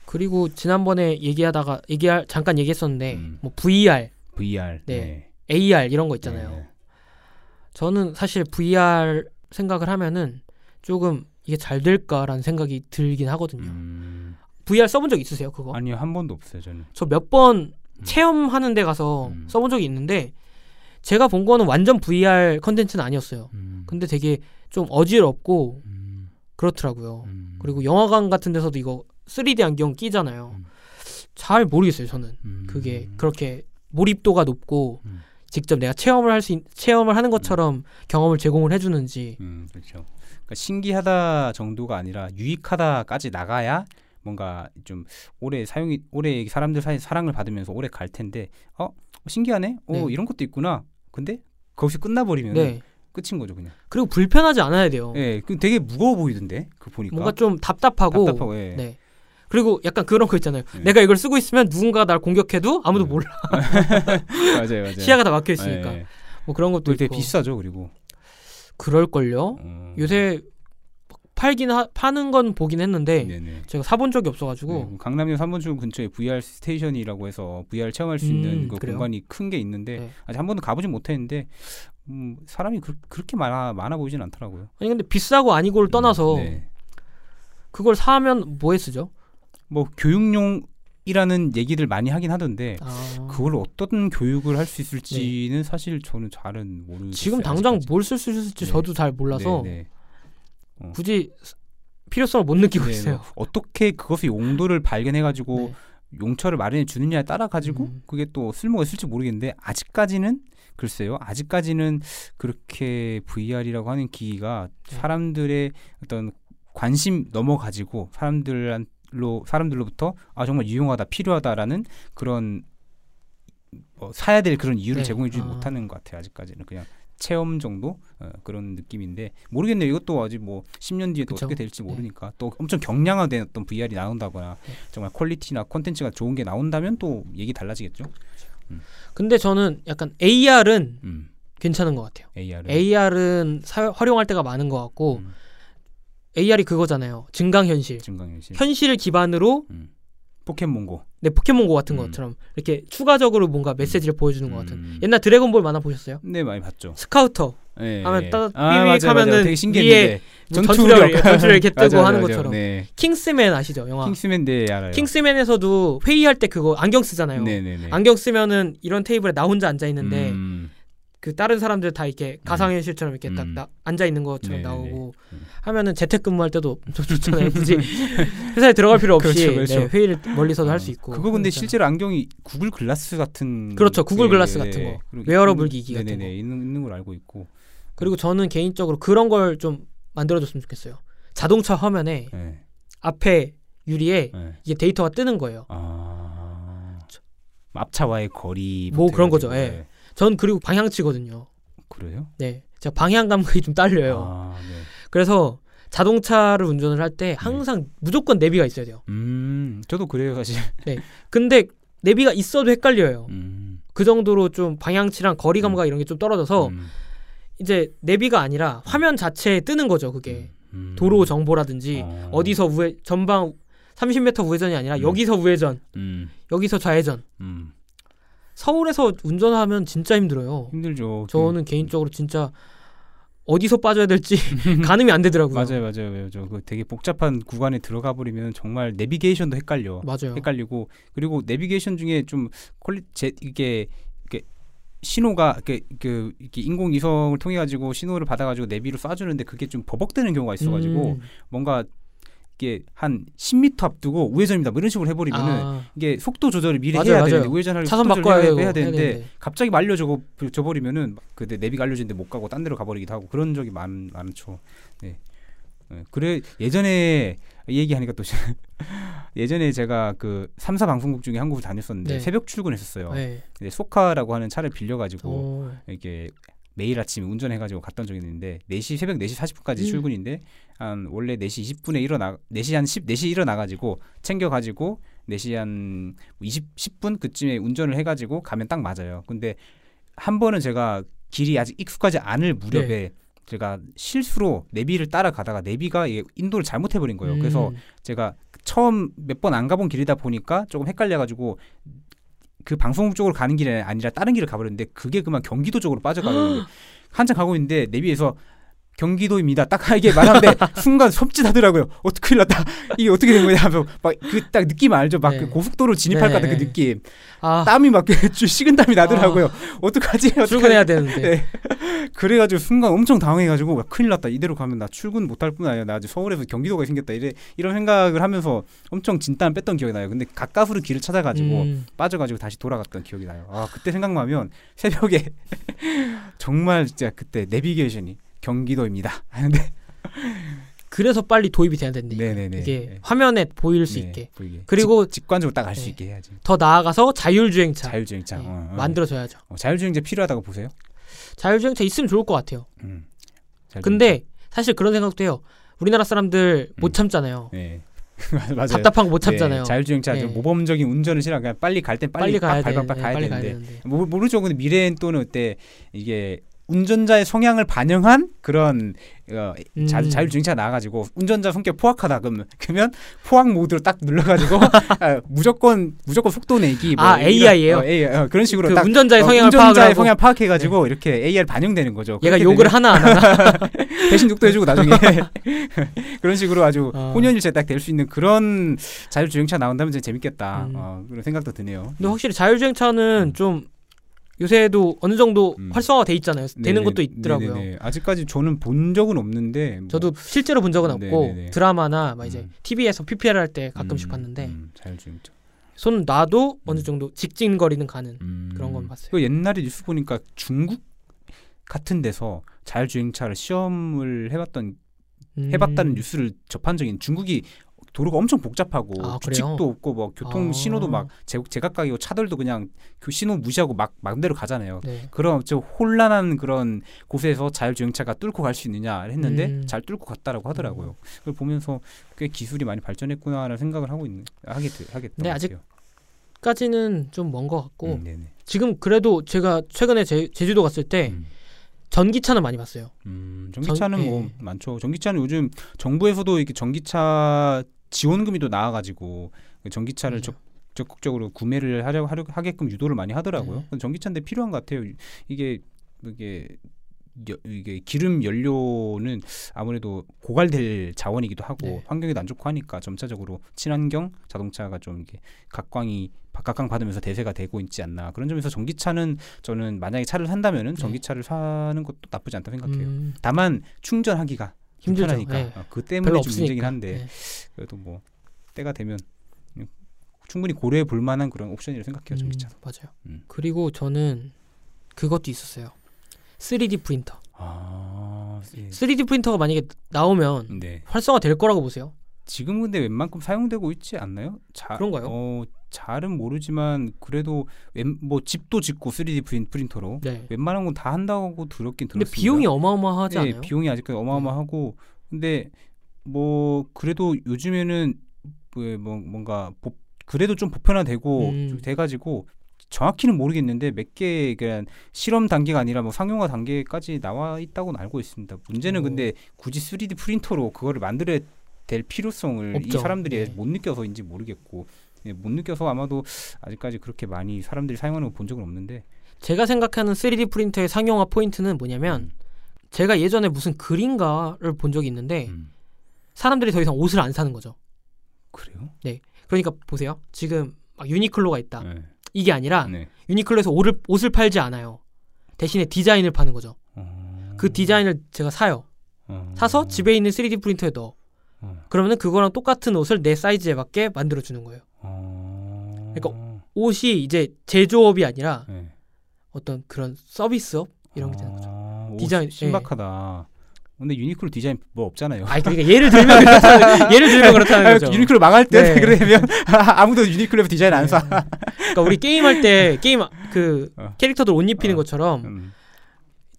[SPEAKER 2] 그리고 지난번에 얘기하다가 얘기할 잠깐 얘기했었는데
[SPEAKER 1] 음.
[SPEAKER 2] 뭐 VR,
[SPEAKER 1] VR.
[SPEAKER 2] 네. AR 이런 거 있잖아요.
[SPEAKER 1] 네.
[SPEAKER 2] 저는 사실 VR 생각을 하면은 조금 이게 잘 될까라는 생각이 들긴 하거든요.
[SPEAKER 1] 음.
[SPEAKER 2] VR 써본 적 있으세요? 그거?
[SPEAKER 1] 아니요 한 번도 없어요 저는.
[SPEAKER 2] 저 몇번
[SPEAKER 1] 음.
[SPEAKER 2] 체험하는 데 가서
[SPEAKER 1] 음.
[SPEAKER 2] 써본 적이 있는데 제가 본 거는 완전 VR 컨텐츠는 아니었어요.
[SPEAKER 1] 음.
[SPEAKER 2] 근데 되게 좀 어지럽고
[SPEAKER 1] 음.
[SPEAKER 2] 그렇더라고요.
[SPEAKER 1] 음.
[SPEAKER 2] 그리고 영화관 같은 데서도 이거 3D 안경 끼잖아요.
[SPEAKER 1] 음.
[SPEAKER 2] 잘 모르겠어요, 저는.
[SPEAKER 1] 음.
[SPEAKER 2] 그게 그렇게 몰입도가 높고
[SPEAKER 1] 음.
[SPEAKER 2] 직접 내가 체험을 할 수 체험을 하는 것처럼 경험을 제공을 해 주는지
[SPEAKER 1] 음, 그렇죠. 그러니까 신기하다 정도가 아니라 유익하다까지 나가야 뭔가 좀 오래 사용이 오래 사람들 사이 사랑을 받으면서 오래 갈 텐데 어 신기하네. 어
[SPEAKER 2] 네.
[SPEAKER 1] 이런 것도 있구나. 근데 거기서 끝나버리면
[SPEAKER 2] 네
[SPEAKER 1] 끝인 거죠 그냥.
[SPEAKER 2] 그리고 불편하지 않아야 돼요.
[SPEAKER 1] 예, 그 되게 무거워 보이던데 그 보니까.
[SPEAKER 2] 뭔가 좀 답답하고,
[SPEAKER 1] 답답하고. 예.
[SPEAKER 2] 네 그리고 약간 그런 거 있잖아요.
[SPEAKER 1] 네.
[SPEAKER 2] 내가 이걸 쓰고 있으면 누군가 날 공격해도 아무도
[SPEAKER 1] 음.
[SPEAKER 2] 몰라. [LAUGHS]
[SPEAKER 1] 맞아요, 맞아요.
[SPEAKER 2] 시야가 다 막혀 있으니까.
[SPEAKER 1] 예.
[SPEAKER 2] 뭐 그런 것도
[SPEAKER 1] 또 되게. 비싸죠 그리고.
[SPEAKER 2] 그럴 걸요.
[SPEAKER 1] 어.
[SPEAKER 2] 요새 팔긴 하, 파는 건 보긴 했는데
[SPEAKER 1] 네네.
[SPEAKER 2] 제가 사본 적이
[SPEAKER 1] 네,
[SPEAKER 2] 없어가지고
[SPEAKER 1] 그 강남역 3번출 근처에 VR 스테이션이라고 해서 VR 체험할 수
[SPEAKER 2] 음,
[SPEAKER 1] 있는 그
[SPEAKER 2] 그래요?
[SPEAKER 1] 공간이 큰 게 있는데
[SPEAKER 2] 네.
[SPEAKER 1] 아직 한 번도 가보진 못했는데 음, 사람이 그, 렇게 많아 많아 보이진 않더라고요.
[SPEAKER 2] 아니 근데 비싸고 아니고를 떠나서
[SPEAKER 1] 음, 네.
[SPEAKER 2] 그걸 사면 뭐에 쓰죠?
[SPEAKER 1] 뭐 교육용이라는 얘기를 많이 하긴 하던데
[SPEAKER 2] 아,
[SPEAKER 1] 그걸 어떤 교육을 할 수 있을지는 사실 저는 잘은 모르겠어요.
[SPEAKER 2] 지금 당장. 뭘 쓸 수 있을지
[SPEAKER 1] 네.
[SPEAKER 2] 저도 잘 몰라서
[SPEAKER 1] 네, 네.
[SPEAKER 2] 굳이 스- 필요성을 못 느끼고
[SPEAKER 1] 네,
[SPEAKER 2] 있어요.
[SPEAKER 1] 뭐 어떻게 그것의 용도를 발견해가지고
[SPEAKER 2] 네.
[SPEAKER 1] 용처를 마련해 주느냐에 따라 가지고
[SPEAKER 2] 음.
[SPEAKER 1] 그게 또 쓸모가 있을지 모르겠는데 아직까지는 글쎄요 아직까지는 그렇게 VR이라고 하는 기기가
[SPEAKER 2] 네.
[SPEAKER 1] 사람들의 어떤 관심 넘어 가지고 사람들로 사람들로부터 아 정말 유용하다 필요하다라는 그런 뭐 사야 될 그런 이유를
[SPEAKER 2] 네.
[SPEAKER 1] 제공해주지
[SPEAKER 2] 아.
[SPEAKER 1] 못하는 것 같아요 아직까지는 그냥 체험 정도 어, 그런 느낌인데 모르겠네요 이것도 아직 뭐 10년 뒤에 또. 어떻게 될지
[SPEAKER 2] 네.
[SPEAKER 1] 모르니까 또 엄청 경량화된 어떤 VR이 나온다거나
[SPEAKER 2] 네.
[SPEAKER 1] 정말 퀄리티나 콘텐츠가 좋은 게 나온다면 또 얘기 달라지겠죠
[SPEAKER 2] 근데 저는 약간 AR은
[SPEAKER 1] 음,
[SPEAKER 2] 괜찮은 것 같아요.
[SPEAKER 1] AR은
[SPEAKER 2] AR은 사, 활용할 때가 많은 것 같고
[SPEAKER 1] 음,
[SPEAKER 2] AR이 그거잖아요. 증강현실.
[SPEAKER 1] 증강현실
[SPEAKER 2] 현실 기반으로
[SPEAKER 1] 음. 포켓몬고.
[SPEAKER 2] 네 포켓몬고 같은
[SPEAKER 1] 음.
[SPEAKER 2] 것처럼 이렇게 추가적으로 뭔가 메시지를 보여주는 것 같은
[SPEAKER 1] 음.
[SPEAKER 2] 옛날 드래곤볼 만화 보셨어요?
[SPEAKER 1] 네 많이 봤죠.
[SPEAKER 2] 스카우터
[SPEAKER 1] 예,
[SPEAKER 2] 하면
[SPEAKER 1] 예.
[SPEAKER 2] 따-
[SPEAKER 1] 아,
[SPEAKER 2] 삐빅 하면은 [LAUGHS]
[SPEAKER 1] 맞아요. 되게
[SPEAKER 2] 뭐
[SPEAKER 1] 전투력.
[SPEAKER 2] 전투력 전투력 이렇게 뜨고 하는. 것처럼
[SPEAKER 1] 네.
[SPEAKER 2] 킹스맨 아시죠 영화
[SPEAKER 1] 킹스맨 네 알아요.
[SPEAKER 2] 킹스맨에서도 회의할 때 그거 안경 쓰잖아요.
[SPEAKER 1] 네 네 네.
[SPEAKER 2] 안경 쓰면은 이런 테이블에 나 혼자 앉아 있는데
[SPEAKER 1] 음,
[SPEAKER 2] 그 다른 사람들 다 이렇게 가상현실처럼 이렇게 딱
[SPEAKER 1] 음.
[SPEAKER 2] 나- 앉아 있는 것처럼
[SPEAKER 1] 네네네.
[SPEAKER 2] 나오고
[SPEAKER 1] 음.
[SPEAKER 2] 하면은 재택근무할 때도 [LAUGHS] 좋잖아요. 굳이 회사에 들어갈 필요 없이
[SPEAKER 1] 그렇죠, 그렇죠.
[SPEAKER 2] 네, 회의를 멀리서도 할수 있고.
[SPEAKER 1] 그거 근데
[SPEAKER 2] 그러니까.
[SPEAKER 1] 실제로 안경이 구글 글라스 같은
[SPEAKER 2] 그렇죠, 구글
[SPEAKER 1] 게,
[SPEAKER 2] 글라스 같은 거.
[SPEAKER 1] 그리고
[SPEAKER 2] 웨어러블 기기 같은
[SPEAKER 1] 네네네
[SPEAKER 2] 거.
[SPEAKER 1] 있는, 있는 걸 알고 있고.
[SPEAKER 2] 그리고 저는 개인적으로 그런 걸 좀 만들어줬으면 좋겠어요. 자동차 화면에
[SPEAKER 1] 네.
[SPEAKER 2] 앞에 유리에
[SPEAKER 1] 네.
[SPEAKER 2] 이게 데이터가 뜨는 거예요.
[SPEAKER 1] 아 앞차와의 거리
[SPEAKER 2] 뭐 그런 거죠, 예. 전 그리고 방향치거든요.
[SPEAKER 1] 그래요?
[SPEAKER 2] 네, 제가 방향 감각이 좀 딸려요.
[SPEAKER 1] 아, 네.
[SPEAKER 2] 그래서 자동차를 운전을 할 때 항상 무조건 내비가 있어야 돼요.
[SPEAKER 1] 음, 저도 그래요 사실.
[SPEAKER 2] 근데 내비가 있어도 헷갈려요.
[SPEAKER 1] 음,
[SPEAKER 2] 그 정도로 좀 방향치랑 거리 감각 이런 게 좀 떨어져서
[SPEAKER 1] 음,
[SPEAKER 2] 이제 내비가 아니라 화면 자체에 뜨는 거죠. 그게
[SPEAKER 1] 음.
[SPEAKER 2] 도로 정보라든지
[SPEAKER 1] 어.
[SPEAKER 2] 어디서 우회 전방 30m 우회전이 아니라
[SPEAKER 1] 음.
[SPEAKER 2] 여기서 우회전,
[SPEAKER 1] 음,
[SPEAKER 2] 여기서 좌회전.
[SPEAKER 1] 음.
[SPEAKER 2] 서울에서 운전하면 진짜 힘들어요.
[SPEAKER 1] 힘들죠.
[SPEAKER 2] 저는 개인적으로 진짜 어디서 빠져야 될지 [LAUGHS] 가늠이 안 되더라고요.
[SPEAKER 1] 맞아요, 맞아요, 맞아요. 그 되게 복잡한 구간에 들어가 버리면 정말 내비게이션도 헷갈려.
[SPEAKER 2] 맞아요.
[SPEAKER 1] 헷갈리고 그리고 내비게이션 중에 좀 퀄리 제 이게 이게 신호가 이렇게 그 이렇게 인공 위성을 통해 가지고 신호를 받아 가지고 내비를 쏴주는데 그게 좀 버벅대는 경우가 있어 가지고
[SPEAKER 2] 음.
[SPEAKER 1] 뭔가 이게 한 10m 앞두고 우회전입니다. 뭐 이런 식으로 해버리면은
[SPEAKER 2] 아,
[SPEAKER 1] 이게 속도 조절을 미리
[SPEAKER 2] 맞아요,
[SPEAKER 1] 해야
[SPEAKER 2] 맞아요.
[SPEAKER 1] 되는데 우회전할
[SPEAKER 2] 차선 바꿔야
[SPEAKER 1] 해야
[SPEAKER 2] 해야
[SPEAKER 1] 되는데
[SPEAKER 2] 되는데.
[SPEAKER 1] 갑자기 말려줘 줘버리면은 그 내비가 알려주는데 못 가고 딴 데로 가버리기도 하고 그런 적이 많, 많죠. 네. 네. 그래 예전에 이 얘기하니까 또 [LAUGHS] 예전에 제가 그 3사 방송국 중에 한 곳을 다녔었는데
[SPEAKER 2] 네.
[SPEAKER 1] 새벽 출근했었어요.
[SPEAKER 2] 네.
[SPEAKER 1] 근데 소카라고 하는 차를 빌려가지고
[SPEAKER 2] 오.
[SPEAKER 1] 이렇게 매일 아침 운전해가지고 갔던 적이 있는데 4시 새벽 4시 40분까지
[SPEAKER 2] 음.
[SPEAKER 1] 출근인데 한 원래 4시 20분에 일어나 4시 한 10, 4시 일어나가지고 챙겨가지고 4시 한 20, 10분 그쯤에 운전을 해가지고 가면 딱 맞아요. 근데 한 번은 제가 길이 아직 익숙하지 않을 무렵에
[SPEAKER 2] 네.
[SPEAKER 1] 제가 실수로 내비를 따라가다가 내비가 인도를 잘못해버린 거예요. 그래서
[SPEAKER 2] 음.
[SPEAKER 1] 제가 처음 몇 번 안 가본 길이다 보니까 조금 헷갈려가지고 그 방송국 쪽으로 가는 길이 아니라 다른 길을 가버렸는데 그게 그만 경기도 쪽으로 빠져가고 한참 가고 있는데 내비에서 경기도입니다. 딱 이게 말하는데 [LAUGHS] 순간 섬찟하더라고요. 어떻게 큰일 났다. 이게 어떻게 된 거냐 하면서 막그 딱 느낌 알죠? 막그
[SPEAKER 2] 네.
[SPEAKER 1] 고속도로 진입할 것 같은 그
[SPEAKER 2] 네.
[SPEAKER 1] 느낌.
[SPEAKER 2] 아,
[SPEAKER 1] 땀이 막 식은 땀이 나더라고요. 어떡하지? 어떡하지?
[SPEAKER 2] 출근해야 되는데.
[SPEAKER 1] 네. [LAUGHS] 그래가지고 순간 엄청 당황해가지고 야, 큰일 났다 이대로 가면 나 출근 못할 뿐 아니라 나 아주 서울에서 경기도가 생겼다 이래 이런 생각을 하면서 엄청 진땀 뺐던 기억이 나요 근데 가까스로 길을 찾아가지고
[SPEAKER 2] 음.
[SPEAKER 1] 빠져가지고 다시 돌아갔던 기억이 나요 아 그때 생각나면 새벽에 [LAUGHS] 정말 진짜 그때 내비게이션이 경기도입니다 [LAUGHS] 하는데
[SPEAKER 2] 그래서 빨리 도입이 돼야 된다.
[SPEAKER 1] 네네네
[SPEAKER 2] 이게
[SPEAKER 1] 네.
[SPEAKER 2] 화면에 보일 수
[SPEAKER 1] 네,
[SPEAKER 2] 있게.
[SPEAKER 1] 보이게.
[SPEAKER 2] 그리고
[SPEAKER 1] 직, 직관적으로 딱 알수
[SPEAKER 2] 네.
[SPEAKER 1] 있게 해야지
[SPEAKER 2] 더 나아가서 자율주행차
[SPEAKER 1] 자율주행차
[SPEAKER 2] 네,
[SPEAKER 1] 어, 어.
[SPEAKER 2] 만들어줘야죠.
[SPEAKER 1] 어, 자율주행차 필요하다고 보세요
[SPEAKER 2] 자율주행차 있으면 좋을 것 같아요.
[SPEAKER 1] 음. 자율주행차.
[SPEAKER 2] 근데 사실 그런 생각도 해요. 우리나라 사람들 못
[SPEAKER 1] 음.
[SPEAKER 2] 참잖아요.
[SPEAKER 1] 네 [LAUGHS] 맞아요
[SPEAKER 2] 답답한 거 못 참잖아요.
[SPEAKER 1] 네, 자율주행차 좀
[SPEAKER 2] 네.
[SPEAKER 1] 모범적인 운전을 싫어 그냥 빨리 갈 땐 빨리,
[SPEAKER 2] 빨리 가야 돼.
[SPEAKER 1] 빡 밟아 가야
[SPEAKER 2] 빨리 가야
[SPEAKER 1] 되는데 모르죠 근데 미래엔 또는 그때 이게 운전자의 성향을 반영한 그런 어, 자,
[SPEAKER 2] 음.
[SPEAKER 1] 자율주행차 나와가지고 운전자 성격 포악하다 그러면 그러면 포악 모드로 딱 눌러가지고 [LAUGHS] 아, 무조건 무조건 속도 내기
[SPEAKER 2] 아,
[SPEAKER 1] 이런-
[SPEAKER 2] AI 예요?
[SPEAKER 1] 어, AI, 어, 그런 식으로
[SPEAKER 2] 그
[SPEAKER 1] 딱
[SPEAKER 2] 운전자의
[SPEAKER 1] 어,
[SPEAKER 2] 성향을
[SPEAKER 1] 운전자의 성향 파악해가지고 이렇게 AR 반영되는 거죠.
[SPEAKER 2] 얘가 욕을
[SPEAKER 1] 되면
[SPEAKER 2] 하나 안 하나. [LAUGHS]
[SPEAKER 1] 대신 욕도 해주고 나중에 [LAUGHS] 그런 식으로 아주
[SPEAKER 2] 어.
[SPEAKER 1] 혼연일체 딱 될 수 있는 그런 자율주행차 나온다면 진짜 재밌겠다
[SPEAKER 2] 음.
[SPEAKER 1] 어, 그런 생각도 드네요.
[SPEAKER 2] 근데 확실히 자율주행차는
[SPEAKER 1] 음.
[SPEAKER 2] 좀 요새도 어느 정도
[SPEAKER 1] 음.
[SPEAKER 2] 활성화가 돼 있잖아요. 되는
[SPEAKER 1] 네네,
[SPEAKER 2] 것도 있더라고요.
[SPEAKER 1] 네네네. 아직까지 저는 본 적은 없는데 뭐,
[SPEAKER 2] 저도 실제로 본 적은 없고
[SPEAKER 1] 네네네.
[SPEAKER 2] 드라마나 막 이제
[SPEAKER 1] 음.
[SPEAKER 2] TV에서 PPL 할 때 가끔씩
[SPEAKER 1] 음,
[SPEAKER 2] 봤는데
[SPEAKER 1] 음, 자율주행차
[SPEAKER 2] 손 놔도 어느
[SPEAKER 1] 음.
[SPEAKER 2] 정도 직진거리는 가는
[SPEAKER 1] 음.
[SPEAKER 2] 그런 건 봤어요.
[SPEAKER 1] 그 옛날에 뉴스 보니까 중국 같은 데서 자율주행차를 시험을 해봤던
[SPEAKER 2] 음.
[SPEAKER 1] 해봤다는 뉴스를 접한 있는 중국이 도로가 엄청 복잡하고
[SPEAKER 2] 아?
[SPEAKER 1] 규칙도 없고 뭐 교통
[SPEAKER 2] 아.
[SPEAKER 1] 신호도 막 제, 제각각이고 차들도 그냥 그 신호 무시하고 막 맘대로 가잖아요.
[SPEAKER 2] 네.
[SPEAKER 1] 그런 좀 혼란한 그런 곳에서 자율주행차가 뚫고 갈 수 있느냐 했는데
[SPEAKER 2] 음.
[SPEAKER 1] 잘 뚫고 갔다라고 하더라고요. 그걸 보면서 꽤 기술이 많이 발전했구나라는 생각을 하고 있는 하게 되- 하겠다.
[SPEAKER 2] 네, 아직 까지는 좀 먼 것 같고
[SPEAKER 1] 음.
[SPEAKER 2] 지금 그래도 제가 최근에 제, 제주도 갔을 때
[SPEAKER 1] 음.
[SPEAKER 2] 전기차는 많이 봤어요.
[SPEAKER 1] 음, 전기차는
[SPEAKER 2] 전-
[SPEAKER 1] 뭐
[SPEAKER 2] 예.
[SPEAKER 1] 많죠. 전기차는 요즘 정부에서도 이렇게 전기차 지원금이 또 나와가지고 전기차를
[SPEAKER 2] 맞아요.
[SPEAKER 1] 적, 적극적으로 구매를 하려고 하려, 하게끔 유도를 많이 하더라고요.
[SPEAKER 2] 네.
[SPEAKER 1] 전기차인데 필요한 것 같아요. 이게 이게 여, 이게 기름 연료는 아무래도 고갈될 자원이기도 하고
[SPEAKER 2] 네.
[SPEAKER 1] 환경에도 안 좋고 하니까 점차적으로 친환경 자동차가 좀 이게 각광이 각광 받으면서 대세가 되고 있지 않나 그런 점에서 전기차는 저는 만약에 차를 산다면은
[SPEAKER 2] 네.
[SPEAKER 1] 전기차를 사는 것도 나쁘지 않다 생각해요.
[SPEAKER 2] 음,
[SPEAKER 1] 다만 충전하기가
[SPEAKER 2] 힘들죠.
[SPEAKER 1] 불편하니까
[SPEAKER 2] 네.
[SPEAKER 1] 어, 그 때문에 좀. 문제긴 한데
[SPEAKER 2] 네.
[SPEAKER 1] 그래도 뭐 때가 되면 충분히 고려해 볼 만한 그런 옵션이라고 생각해요
[SPEAKER 2] 음,
[SPEAKER 1] 전기차.
[SPEAKER 2] 맞아요.
[SPEAKER 1] 음.
[SPEAKER 2] 그리고 저는 그것도 있었어요. 3D 프린터.
[SPEAKER 1] 아, 예.
[SPEAKER 2] 3D 프린터가 만약에 나오면
[SPEAKER 1] 네.
[SPEAKER 2] 활성화 될 거라고 보세요.
[SPEAKER 1] 지금 근데 웬만큼 사용되고 있지 않나요? 자,
[SPEAKER 2] 그런가요?
[SPEAKER 1] 어, 잘은 모르지만 그래도 웬, 뭐 집도 짓고 3D 프린, 프린터로
[SPEAKER 2] 네.
[SPEAKER 1] 웬만한 건 다 한다고 들었긴
[SPEAKER 2] 근데
[SPEAKER 1] 들었습니다.
[SPEAKER 2] 비용이 어마어마하지
[SPEAKER 1] 네,
[SPEAKER 2] 않아요? 네.
[SPEAKER 1] 비용이 아직까지 어마어마하고 근데 뭐 그래도 요즘에는 뭐, 뭐 뭔가 보, 그래도 좀 보편화되고
[SPEAKER 2] 음.
[SPEAKER 1] 좀 돼가지고 정확히는 모르겠는데 몇 개 그냥 실험 단계가 아니라 뭐 상용화 단계까지 나와 있다고는 알고 있습니다. 문제는
[SPEAKER 2] 오.
[SPEAKER 1] 근데 굳이 3D 프린터로 그거를 만들어야 될 필요성을 이
[SPEAKER 2] 없죠.
[SPEAKER 1] 사람들이
[SPEAKER 2] 네.
[SPEAKER 1] 못 느껴서인지 모르겠고 예, 못 느껴서 아마도 아직까지 그렇게 많이 사람들이 사용하는 거본 적은 없는데
[SPEAKER 2] 제가 생각하는 3D 프린터의 상용화 포인트는 뭐냐면 제가 예전에 무슨 글인가를 본 적이 있는데
[SPEAKER 1] 음.
[SPEAKER 2] 사람들이 더 이상 옷을 안 사는 거죠.
[SPEAKER 1] 그래요?
[SPEAKER 2] 그러니까 보세요. 지금 막 유니클로가 있다.
[SPEAKER 1] 네.
[SPEAKER 2] 이게 아니라
[SPEAKER 1] 네.
[SPEAKER 2] 유니클로에서 옷을, 옷을 팔지 않아요. 대신에 디자인을 파는 거죠.
[SPEAKER 1] 어...
[SPEAKER 2] 그 디자인을 제가 사요.
[SPEAKER 1] 어...
[SPEAKER 2] 사서 집에 있는 3D 프린터에 넣어.
[SPEAKER 1] 어.
[SPEAKER 2] 그러면은 그거랑 똑같은 옷을 내 사이즈에 맞게 만들어 주는 거예요.
[SPEAKER 1] 어...
[SPEAKER 2] 그러니까 옷이 이제 제조업이 아니라
[SPEAKER 1] 네.
[SPEAKER 2] 어떤 그런 서비스업 이런 게 되는 거죠.
[SPEAKER 1] 아, 오,
[SPEAKER 2] 디자인,
[SPEAKER 1] 신박하다. 근데 유니클로 디자인 뭐 없잖아요.
[SPEAKER 2] 아 그러니까 예를 들면 [LAUGHS] 그렇다는 예를 들면 그렇다는
[SPEAKER 1] 아,
[SPEAKER 2] 거죠.
[SPEAKER 1] 유니클로 망할 때
[SPEAKER 2] 네.
[SPEAKER 1] 그러면 [LAUGHS] 아무도 유니클로 디자인 안 사.
[SPEAKER 2] 그러니까 우리 게임 할 때 게임 그
[SPEAKER 1] 어.
[SPEAKER 2] 캐릭터들 옷 입히는
[SPEAKER 1] 어.
[SPEAKER 2] 것처럼
[SPEAKER 1] 음.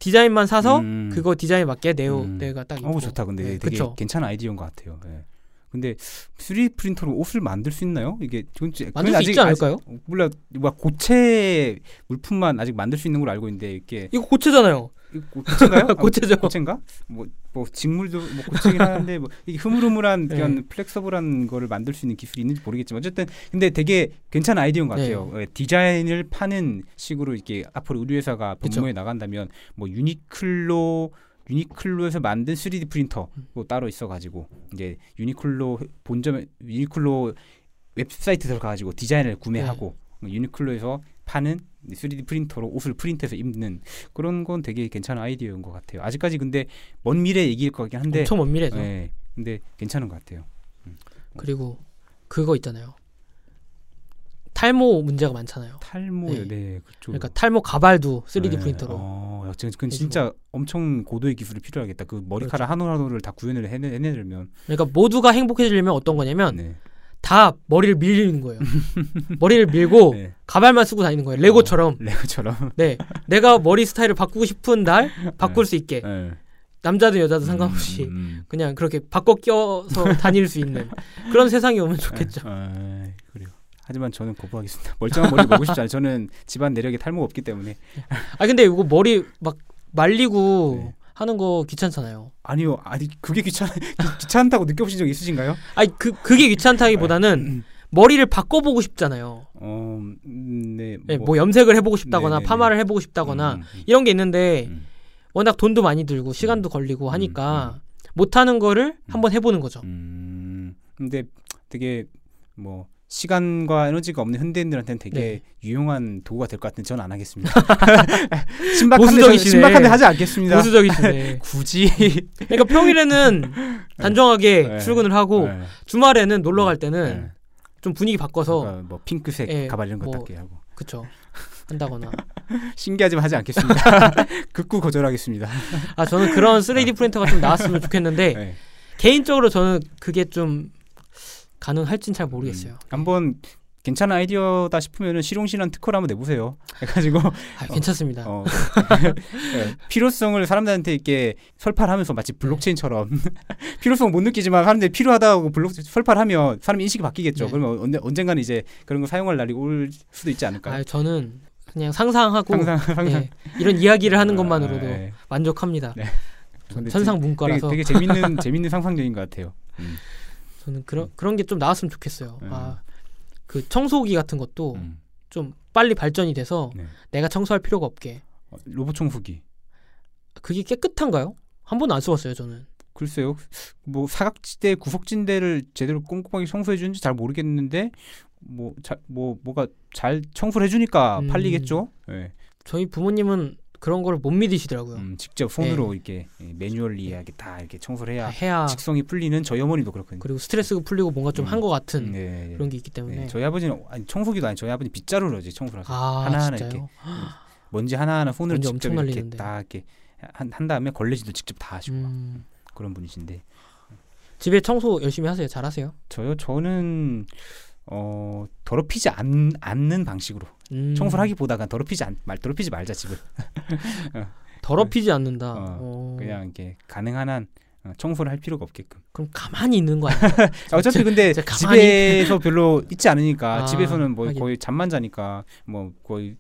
[SPEAKER 2] 디자인만 사서
[SPEAKER 1] 음.
[SPEAKER 2] 그거 디자인 맞게 내옷
[SPEAKER 1] 음.
[SPEAKER 2] 내가 딱.
[SPEAKER 1] 어우 좋다. 근데
[SPEAKER 2] 네,
[SPEAKER 1] 되게
[SPEAKER 2] 그쵸.
[SPEAKER 1] 괜찮은 아이디어인 것 같아요. 예. 근데 3D 프린터로 옷을 만들 수 있나요? 이게 지-
[SPEAKER 2] 만들 수 있지 않을까요?
[SPEAKER 1] 아직, 몰라. 뭐 고체 물품만 아직 만들 수 있는 걸로 알고 있는데 이게
[SPEAKER 2] 이거 고체잖아요.
[SPEAKER 1] 이거 고- 고체인가요? 아, [LAUGHS]
[SPEAKER 2] 고체죠.
[SPEAKER 1] 고체인가? 뭐, 뭐 직물도 뭐 고체긴 하는데 뭐 이게 흐물흐물한
[SPEAKER 2] 네.
[SPEAKER 1] 그런 flexible한 거를 만들 수 있는 기술이 있는지 모르겠지만 어쨌든 근데 되게 괜찮은 아이디어인 것 같아요.
[SPEAKER 2] 네.
[SPEAKER 1] 예, 디자인을 파는 식으로 이렇게 앞으로 우리 회사가. 분모에 나간다면 뭐 유니클로 유니클로에서 만든 3D 프린터
[SPEAKER 2] 음.
[SPEAKER 1] 뭐 따로 있어가지고 이제 유니클로 본점 유니클로 웹사이트 들어가가지고 디자인을 구매하고
[SPEAKER 2] 네.
[SPEAKER 1] 유니클로에서 파는 3D 프린터로 옷을 프린트해서 입는 그런 건 되게 괜찮은 아이디어인 것 같아요. 아직까지 근데 먼 미래 얘기일 것 같긴 한데,
[SPEAKER 2] 엄청 먼 미래죠.
[SPEAKER 1] 예, 근데 괜찮은 것 같아요.
[SPEAKER 2] 그리고 그거 있잖아요. 탈모 문제가 많잖아요.
[SPEAKER 1] 탈모,
[SPEAKER 2] 네.
[SPEAKER 1] 네, 그렇죠.
[SPEAKER 2] 그러니까 탈모 가발도 3D
[SPEAKER 1] 네,
[SPEAKER 2] 프린터로.
[SPEAKER 1] 어, 야, 지금
[SPEAKER 2] 해주고.
[SPEAKER 1] 진짜 엄청 고도의 기술이 필요하겠다. 그 머리카락 한올 한 올을 다 구현을 해내, 해내려면,
[SPEAKER 2] 그러니까 모두가 행복해지려면 어떤 거냐면
[SPEAKER 1] 네,
[SPEAKER 2] 다 머리를 밀리는 거예요. [LAUGHS] 머리를 밀고
[SPEAKER 1] 네.
[SPEAKER 2] 가발만 쓰고 다니는 거예요. 레고처럼.
[SPEAKER 1] 레고처럼. [LAUGHS]
[SPEAKER 2] 네. 내가 머리 스타일을 바꾸고 싶은 날 바꿀 수 있게.
[SPEAKER 1] 네.
[SPEAKER 2] 남자든 여자든 상관없이
[SPEAKER 1] 음, 음.
[SPEAKER 2] 그냥 그렇게 바꿔 껴서 [LAUGHS] 다닐 수 있는 그런 세상이 오면 좋겠죠.
[SPEAKER 1] 아, 그래요. 하지만 저는 거부하겠습니다. [LAUGHS] 멀쩡한 머리 먹고 싶지 않아요. 저는 집안 내력에 탈모가 없기 때문에. [LAUGHS]
[SPEAKER 2] 아 근데 이거 머리 막 말리고
[SPEAKER 1] 네.
[SPEAKER 2] 하는 거 귀찮잖아요.
[SPEAKER 1] 아니요, 아니 그게 귀찮 [LAUGHS] 귀찮다고 느껴보신 적 있으신가요?
[SPEAKER 2] 아니 그 그게 귀찮다기보다는 머리를 바꿔보고 싶잖아요.
[SPEAKER 1] 어, 음, 네,
[SPEAKER 2] 네, 뭐, 염색을 해보고 싶다거나
[SPEAKER 1] 네네네.
[SPEAKER 2] 파마를 해보고 싶다거나
[SPEAKER 1] 음, 음,
[SPEAKER 2] 이런 게 있는데
[SPEAKER 1] 음,
[SPEAKER 2] 워낙 돈도 많이 들고 시간도 걸리고
[SPEAKER 1] 음,
[SPEAKER 2] 하니까 못하는 거를 한번 해보는 거죠.
[SPEAKER 1] 음, 근데 되게 뭐 시간과 에너지가 없는 현대인들한테는 되게
[SPEAKER 2] 네.
[SPEAKER 1] 유용한 도구가 될 것 같은데 저는 안 하겠습니다. [LAUGHS] 신박한데. 신박한데 하지 않겠습니다.
[SPEAKER 2] 보수적이시네. [LAUGHS]
[SPEAKER 1] 굳이
[SPEAKER 2] 그러니까 평일에는 단정하게
[SPEAKER 1] 네.
[SPEAKER 2] 출근을 하고
[SPEAKER 1] 네,
[SPEAKER 2] 주말에는 놀러 갈 때는
[SPEAKER 1] 네.
[SPEAKER 2] 좀 분위기 바꿔서
[SPEAKER 1] 그러니까 뭐 핑크색
[SPEAKER 2] 예,
[SPEAKER 1] 가발 이런 거
[SPEAKER 2] 뭐-
[SPEAKER 1] 닦게 하고
[SPEAKER 2] 그쵸 한다거나 [LAUGHS]
[SPEAKER 1] 신기하지만 하지 않겠습니다. 극구 거절하겠습니다.
[SPEAKER 2] 아 저는 그런 3D 프린터가 좀 나왔으면 좋겠는데
[SPEAKER 1] 네.
[SPEAKER 2] 개인적으로 저는 그게 좀 가능할진 잘 모르겠어요.
[SPEAKER 1] 음, 한번 괜찮은 아이디어다 싶으면은 실용실한 특허를 한번 내보세요. [LAUGHS] 해가지고
[SPEAKER 2] 아, 괜찮습니다.
[SPEAKER 1] 어, [LAUGHS] 네, 필요성을 사람들한테 이렇게 설파하면서 마치 블록체인처럼 [LAUGHS] 필요성 못 느끼지만 사람들이 필요하다고 블록 설파하면 사람 인식이 바뀌겠죠.
[SPEAKER 2] 네.
[SPEAKER 1] 그러면 언제, 언젠가는 이제 그런 거 사용할 날이 올 수도 있지 않을까요?
[SPEAKER 2] 아 저는 그냥 상상하고
[SPEAKER 1] 항상 항상
[SPEAKER 2] 예, 이런 이야기를 하는 것만으로도
[SPEAKER 1] 네.
[SPEAKER 2] 만족합니다.
[SPEAKER 1] 네. 근데
[SPEAKER 2] 천상
[SPEAKER 1] 되게,
[SPEAKER 2] 문과라서
[SPEAKER 1] 되게 재밌는 재밌는 상상력인 것 같아요. 음.
[SPEAKER 2] 저는 그런 그런 게 좀 나왔으면 좋겠어요.
[SPEAKER 1] 음.
[SPEAKER 2] 아그 청소기 같은 것도
[SPEAKER 1] 음.
[SPEAKER 2] 좀 빨리 발전이 돼서
[SPEAKER 1] 네.
[SPEAKER 2] 내가 청소할 필요가 없게
[SPEAKER 1] 어, 로봇 청소기.
[SPEAKER 2] 그게 깨끗한가요? 한 번도 안 써봤어요 저는.
[SPEAKER 1] 글쎄요. 뭐 사각지대, 구석진대를 제대로 꼼꼼하게 청소해 주는지 잘 모르겠는데 뭐, 자, 뭐 뭐가 잘 청소를 해주니까
[SPEAKER 2] 음.
[SPEAKER 1] 팔리겠죠. 예.
[SPEAKER 2] 저희 부모님은 그런 걸 못 믿으시더라고요.
[SPEAKER 1] 음, 직접 손으로 이렇게 예, 매뉴얼리하게 다 이렇게 청소를 해야
[SPEAKER 2] 다 해야
[SPEAKER 1] 직성이 풀리는 저희 어머니도 그렇거든요.
[SPEAKER 2] 그리고 스트레스가 풀리고 뭔가 좀
[SPEAKER 1] 음.
[SPEAKER 2] 한것 같은
[SPEAKER 1] 네,
[SPEAKER 2] 그런 게 있기 때문에
[SPEAKER 1] 네, 저희 아버지는 아니, 청소기도 아니 저희 아버지 빗자루로 이제 청소를 하세요.
[SPEAKER 2] 아
[SPEAKER 1] 하나하나
[SPEAKER 2] 진짜요?
[SPEAKER 1] 먼지 하나하나 손으로
[SPEAKER 2] 먼지
[SPEAKER 1] 직접 이렇게
[SPEAKER 2] 날리는데.
[SPEAKER 1] 다 이렇게 한, 한 다음에 걸레질도 직접 다 하시고 막
[SPEAKER 2] 음,
[SPEAKER 1] 그런 분이신데
[SPEAKER 2] 집에 청소 열심히 하세요. 잘하세요.
[SPEAKER 1] 저요 저는 어 더럽히지 않, 않는 방식으로
[SPEAKER 2] 음,
[SPEAKER 1] 청소를 하기보다가 더럽히지 않, 말 더럽히지 말자 집을 [LAUGHS]
[SPEAKER 2] 더럽히지 않는다.
[SPEAKER 1] 어,
[SPEAKER 2] 어,
[SPEAKER 1] 그냥 이렇게 가능한 한 어, 청소를 할 필요가 없게끔
[SPEAKER 2] 그럼 가만히 있는 거 아니에요?
[SPEAKER 1] 아, [LAUGHS] 어차피 근데
[SPEAKER 2] 진짜 가만히-
[SPEAKER 1] 집에서 별로 있지 않으니까
[SPEAKER 2] 아,
[SPEAKER 1] 집에서는 뭐
[SPEAKER 2] 하긴.
[SPEAKER 1] 거의 잠만 자니까 뭐 거의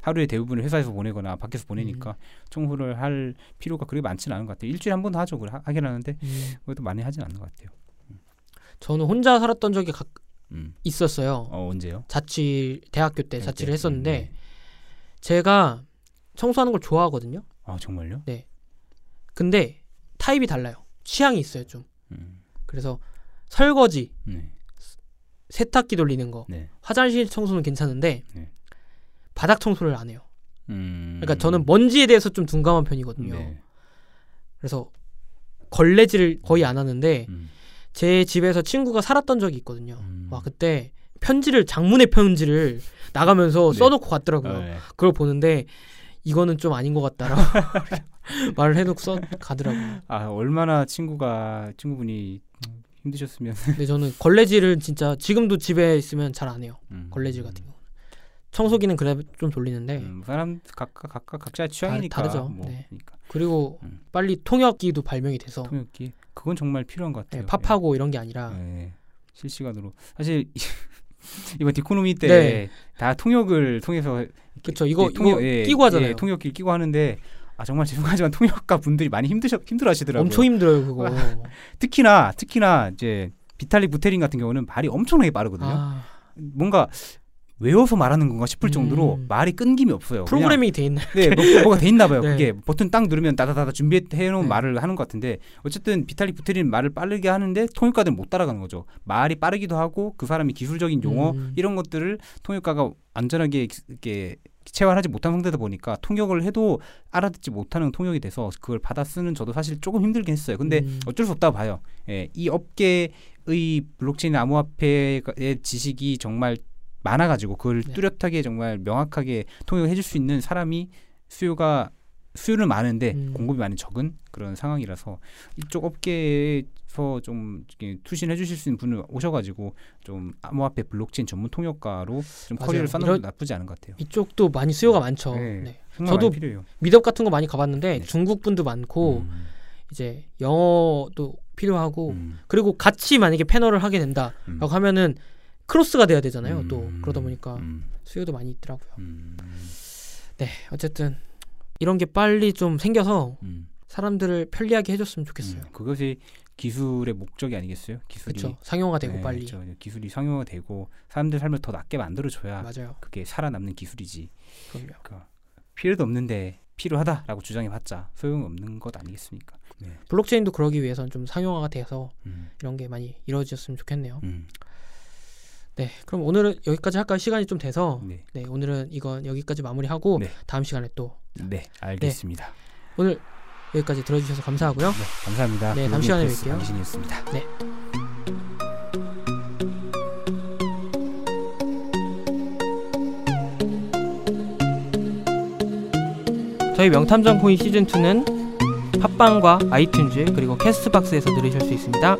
[SPEAKER 1] 하루의 대부분을 회사에서 보내거나 밖에서
[SPEAKER 2] 음.
[SPEAKER 1] 보내니까 청소를 할 필요가 그렇게 많지는 않은 것 같아요. 일주일에 한 번도 하죠. 하- 하긴 하는데
[SPEAKER 2] 음,
[SPEAKER 1] 그것도 많이 하진 않는 것 같아요.
[SPEAKER 2] 저는 혼자 살았던 적이 가,
[SPEAKER 1] 음.
[SPEAKER 2] 있었어요.
[SPEAKER 1] 어 언제요?
[SPEAKER 2] 자취 대학교 때 자취를
[SPEAKER 1] 네,
[SPEAKER 2] 했었는데
[SPEAKER 1] 네.
[SPEAKER 2] 제가 청소하는 걸 좋아하거든요.
[SPEAKER 1] 아 정말요?
[SPEAKER 2] 근데 타입이 달라요. 취향이 있어요 좀.
[SPEAKER 1] 음.
[SPEAKER 2] 그래서 설거지,
[SPEAKER 1] 네.
[SPEAKER 2] 세탁기 돌리는 거,
[SPEAKER 1] 네.
[SPEAKER 2] 화장실 청소는 괜찮은데
[SPEAKER 1] 네.
[SPEAKER 2] 바닥 청소를 안 해요.
[SPEAKER 1] 음.
[SPEAKER 2] 그러니까 저는 먼지에 대해서 좀 둔감한 편이거든요.
[SPEAKER 1] 네.
[SPEAKER 2] 그래서 걸레질을 거의 안 하는데
[SPEAKER 1] 음.
[SPEAKER 2] 제 집에서 친구가 살았던 적이 있거든요.
[SPEAKER 1] 음.
[SPEAKER 2] 와 그때 편지를 장문의 편지를 나가면서
[SPEAKER 1] 네.
[SPEAKER 2] 써놓고 갔더라고요.
[SPEAKER 1] 어, 네.
[SPEAKER 2] 그걸 보는데 이거는 좀 아닌 것 같다라고 [LAUGHS] 말을 해놓고 써 가더라고요.
[SPEAKER 1] 아 얼마나 친구가 친구분이 음, 힘드셨으면
[SPEAKER 2] 근데 저는 걸레질을 진짜 지금도 집에 있으면 잘 안 해요.
[SPEAKER 1] 음.
[SPEAKER 2] 걸레질 같은 거. 청소기는 그래 좀 돌리는데
[SPEAKER 1] 음, 사람 각각 각각 각자의 취향이니까
[SPEAKER 2] 다 르죠.
[SPEAKER 1] 뭐,
[SPEAKER 2] 네.
[SPEAKER 1] 그러니까
[SPEAKER 2] 그리고
[SPEAKER 1] 음.
[SPEAKER 2] 빨리 통역기도 발명이 돼서
[SPEAKER 1] 통역기 그건 정말 필요한 것
[SPEAKER 2] 네,
[SPEAKER 1] 같아요.
[SPEAKER 2] 팝하고 이런 게 아니라
[SPEAKER 1] 예. 예. 실시간으로 사실 [LAUGHS] 이번 디코노미 때
[SPEAKER 2] 네.
[SPEAKER 1] 다 통역을 통해서
[SPEAKER 2] 그쵸 이거
[SPEAKER 1] 예, 통역-
[SPEAKER 2] 이거
[SPEAKER 1] 예,
[SPEAKER 2] 끼고 하잖아요.
[SPEAKER 1] 예, 통역기 끼고 하는데 아 정말 [LAUGHS] 죄송하지만 통역가 분들이 많이 힘드셔 힘들어 하시더라고요.
[SPEAKER 2] 엄청 힘들어요 그거. [LAUGHS]
[SPEAKER 1] 특히나 특히나 이제 비탈리 부테린 같은 경우는 말이 엄청나게 빠르거든요.
[SPEAKER 2] 아,
[SPEAKER 1] 뭔가 외워서 말하는 건가 싶을 정도로
[SPEAKER 2] 음.
[SPEAKER 1] 말이 끊김이 없어요. 그냥
[SPEAKER 2] 프로그래밍이 돼 있나요?
[SPEAKER 1] 네, 뭐, 뭐가 돼 있나 봐요.
[SPEAKER 2] 네.
[SPEAKER 1] 그게 버튼 딱 누르면 따다다다 준비해 놓은
[SPEAKER 2] 네.
[SPEAKER 1] 말을 하는 것 같은데 어쨌든 비탈리 부테린 말을 빠르게 하는데 통역가들은 못 따라가는 거죠. 말이 빠르기도 하고 그 사람이 기술적인 용어
[SPEAKER 2] 음.
[SPEAKER 1] 이런 것들을 통역가가 안전하게 이렇게 체화하지 못한 상태다 보니까 통역을 해도 알아듣지 못하는 통역이 돼서 그걸 받아 쓰는 저도 사실 조금 힘들긴 했어요. 근데
[SPEAKER 2] 음.
[SPEAKER 1] 어쩔 수 없다고 봐요. 예, 이 업계의 블록체인 암호화폐의 지식이 정말 많아가지고 그걸
[SPEAKER 2] 네.
[SPEAKER 1] 뚜렷하게 정말 명확하게 통역을 해줄 수 있는 사람이 수요가 수요는 많은데
[SPEAKER 2] 음.
[SPEAKER 1] 공급이 많이 적은 그런 상황이라서 이쪽 업계에서 좀 투신해 주실 수 있는 분을 오셔가지고 좀 암호화폐 블록체인 전문 통역가로 좀
[SPEAKER 2] 맞아요.
[SPEAKER 1] 커리어를 쌓는 것도 나쁘지 않은 것 같아요.
[SPEAKER 2] 이쪽도 많이 수요가 많죠.
[SPEAKER 1] 네.
[SPEAKER 2] 네. 저도. meetup 같은 거 많이 가봤는데
[SPEAKER 1] 네.
[SPEAKER 2] 중국 분도 많고
[SPEAKER 1] 음,
[SPEAKER 2] 이제 영어도 필요하고
[SPEAKER 1] 음,
[SPEAKER 2] 그리고 같이 만약에 패널을 하게 된다라고
[SPEAKER 1] 음.
[SPEAKER 2] 하면은 크로스가 돼야 되잖아요. 또
[SPEAKER 1] 음,
[SPEAKER 2] 그러다 보니까
[SPEAKER 1] 음,
[SPEAKER 2] 수요도 많이 있더라고요.
[SPEAKER 1] 음,
[SPEAKER 2] 네, 어쨌든 이런 게 빨리 좀 생겨서
[SPEAKER 1] 음.
[SPEAKER 2] 사람들을 편리하게 해줬으면 좋겠어요.
[SPEAKER 1] 음, 그것이 기술의 목적이 아니겠어요? 기술이
[SPEAKER 2] 그렇죠. 상용화되고
[SPEAKER 1] 네,
[SPEAKER 2] 빨리.
[SPEAKER 1] 그렇죠. 기술이 상용화되고 사람들 삶을 더 낫게 만들어줘야
[SPEAKER 2] 맞아요.
[SPEAKER 1] 그게 살아남는 기술이지.
[SPEAKER 2] 그럼요.
[SPEAKER 1] 그러니까 필요도 없는데 필요하다라고 주장해봤자 소용없는 것 아니겠습니까? 네.
[SPEAKER 2] 블록체인도 그러기 위해서는 좀 상용화가 돼서
[SPEAKER 1] 음,
[SPEAKER 2] 이런 게 많이 이루어졌으면 좋겠네요.
[SPEAKER 1] 음,
[SPEAKER 2] 네, 그럼 오늘은 여기까지 할까요? 시간이 좀 돼서
[SPEAKER 1] 네,
[SPEAKER 2] 네, 오늘은 이건 여기까지 마무리하고
[SPEAKER 1] 네.
[SPEAKER 2] 다음 시간에 또
[SPEAKER 1] 네, 알겠습니다.
[SPEAKER 2] 오늘 여기까지 들어주셔서 감사하고요.
[SPEAKER 1] 네, 감사합니다.
[SPEAKER 2] 네, 다음 시간에 뵐게요.
[SPEAKER 1] 강신이었습니다.
[SPEAKER 2] 저희 명탐정 코인 시즌 2는 팟빵과 아이튠즈 그리고 캐스트박스에서 들으실 수 있습니다.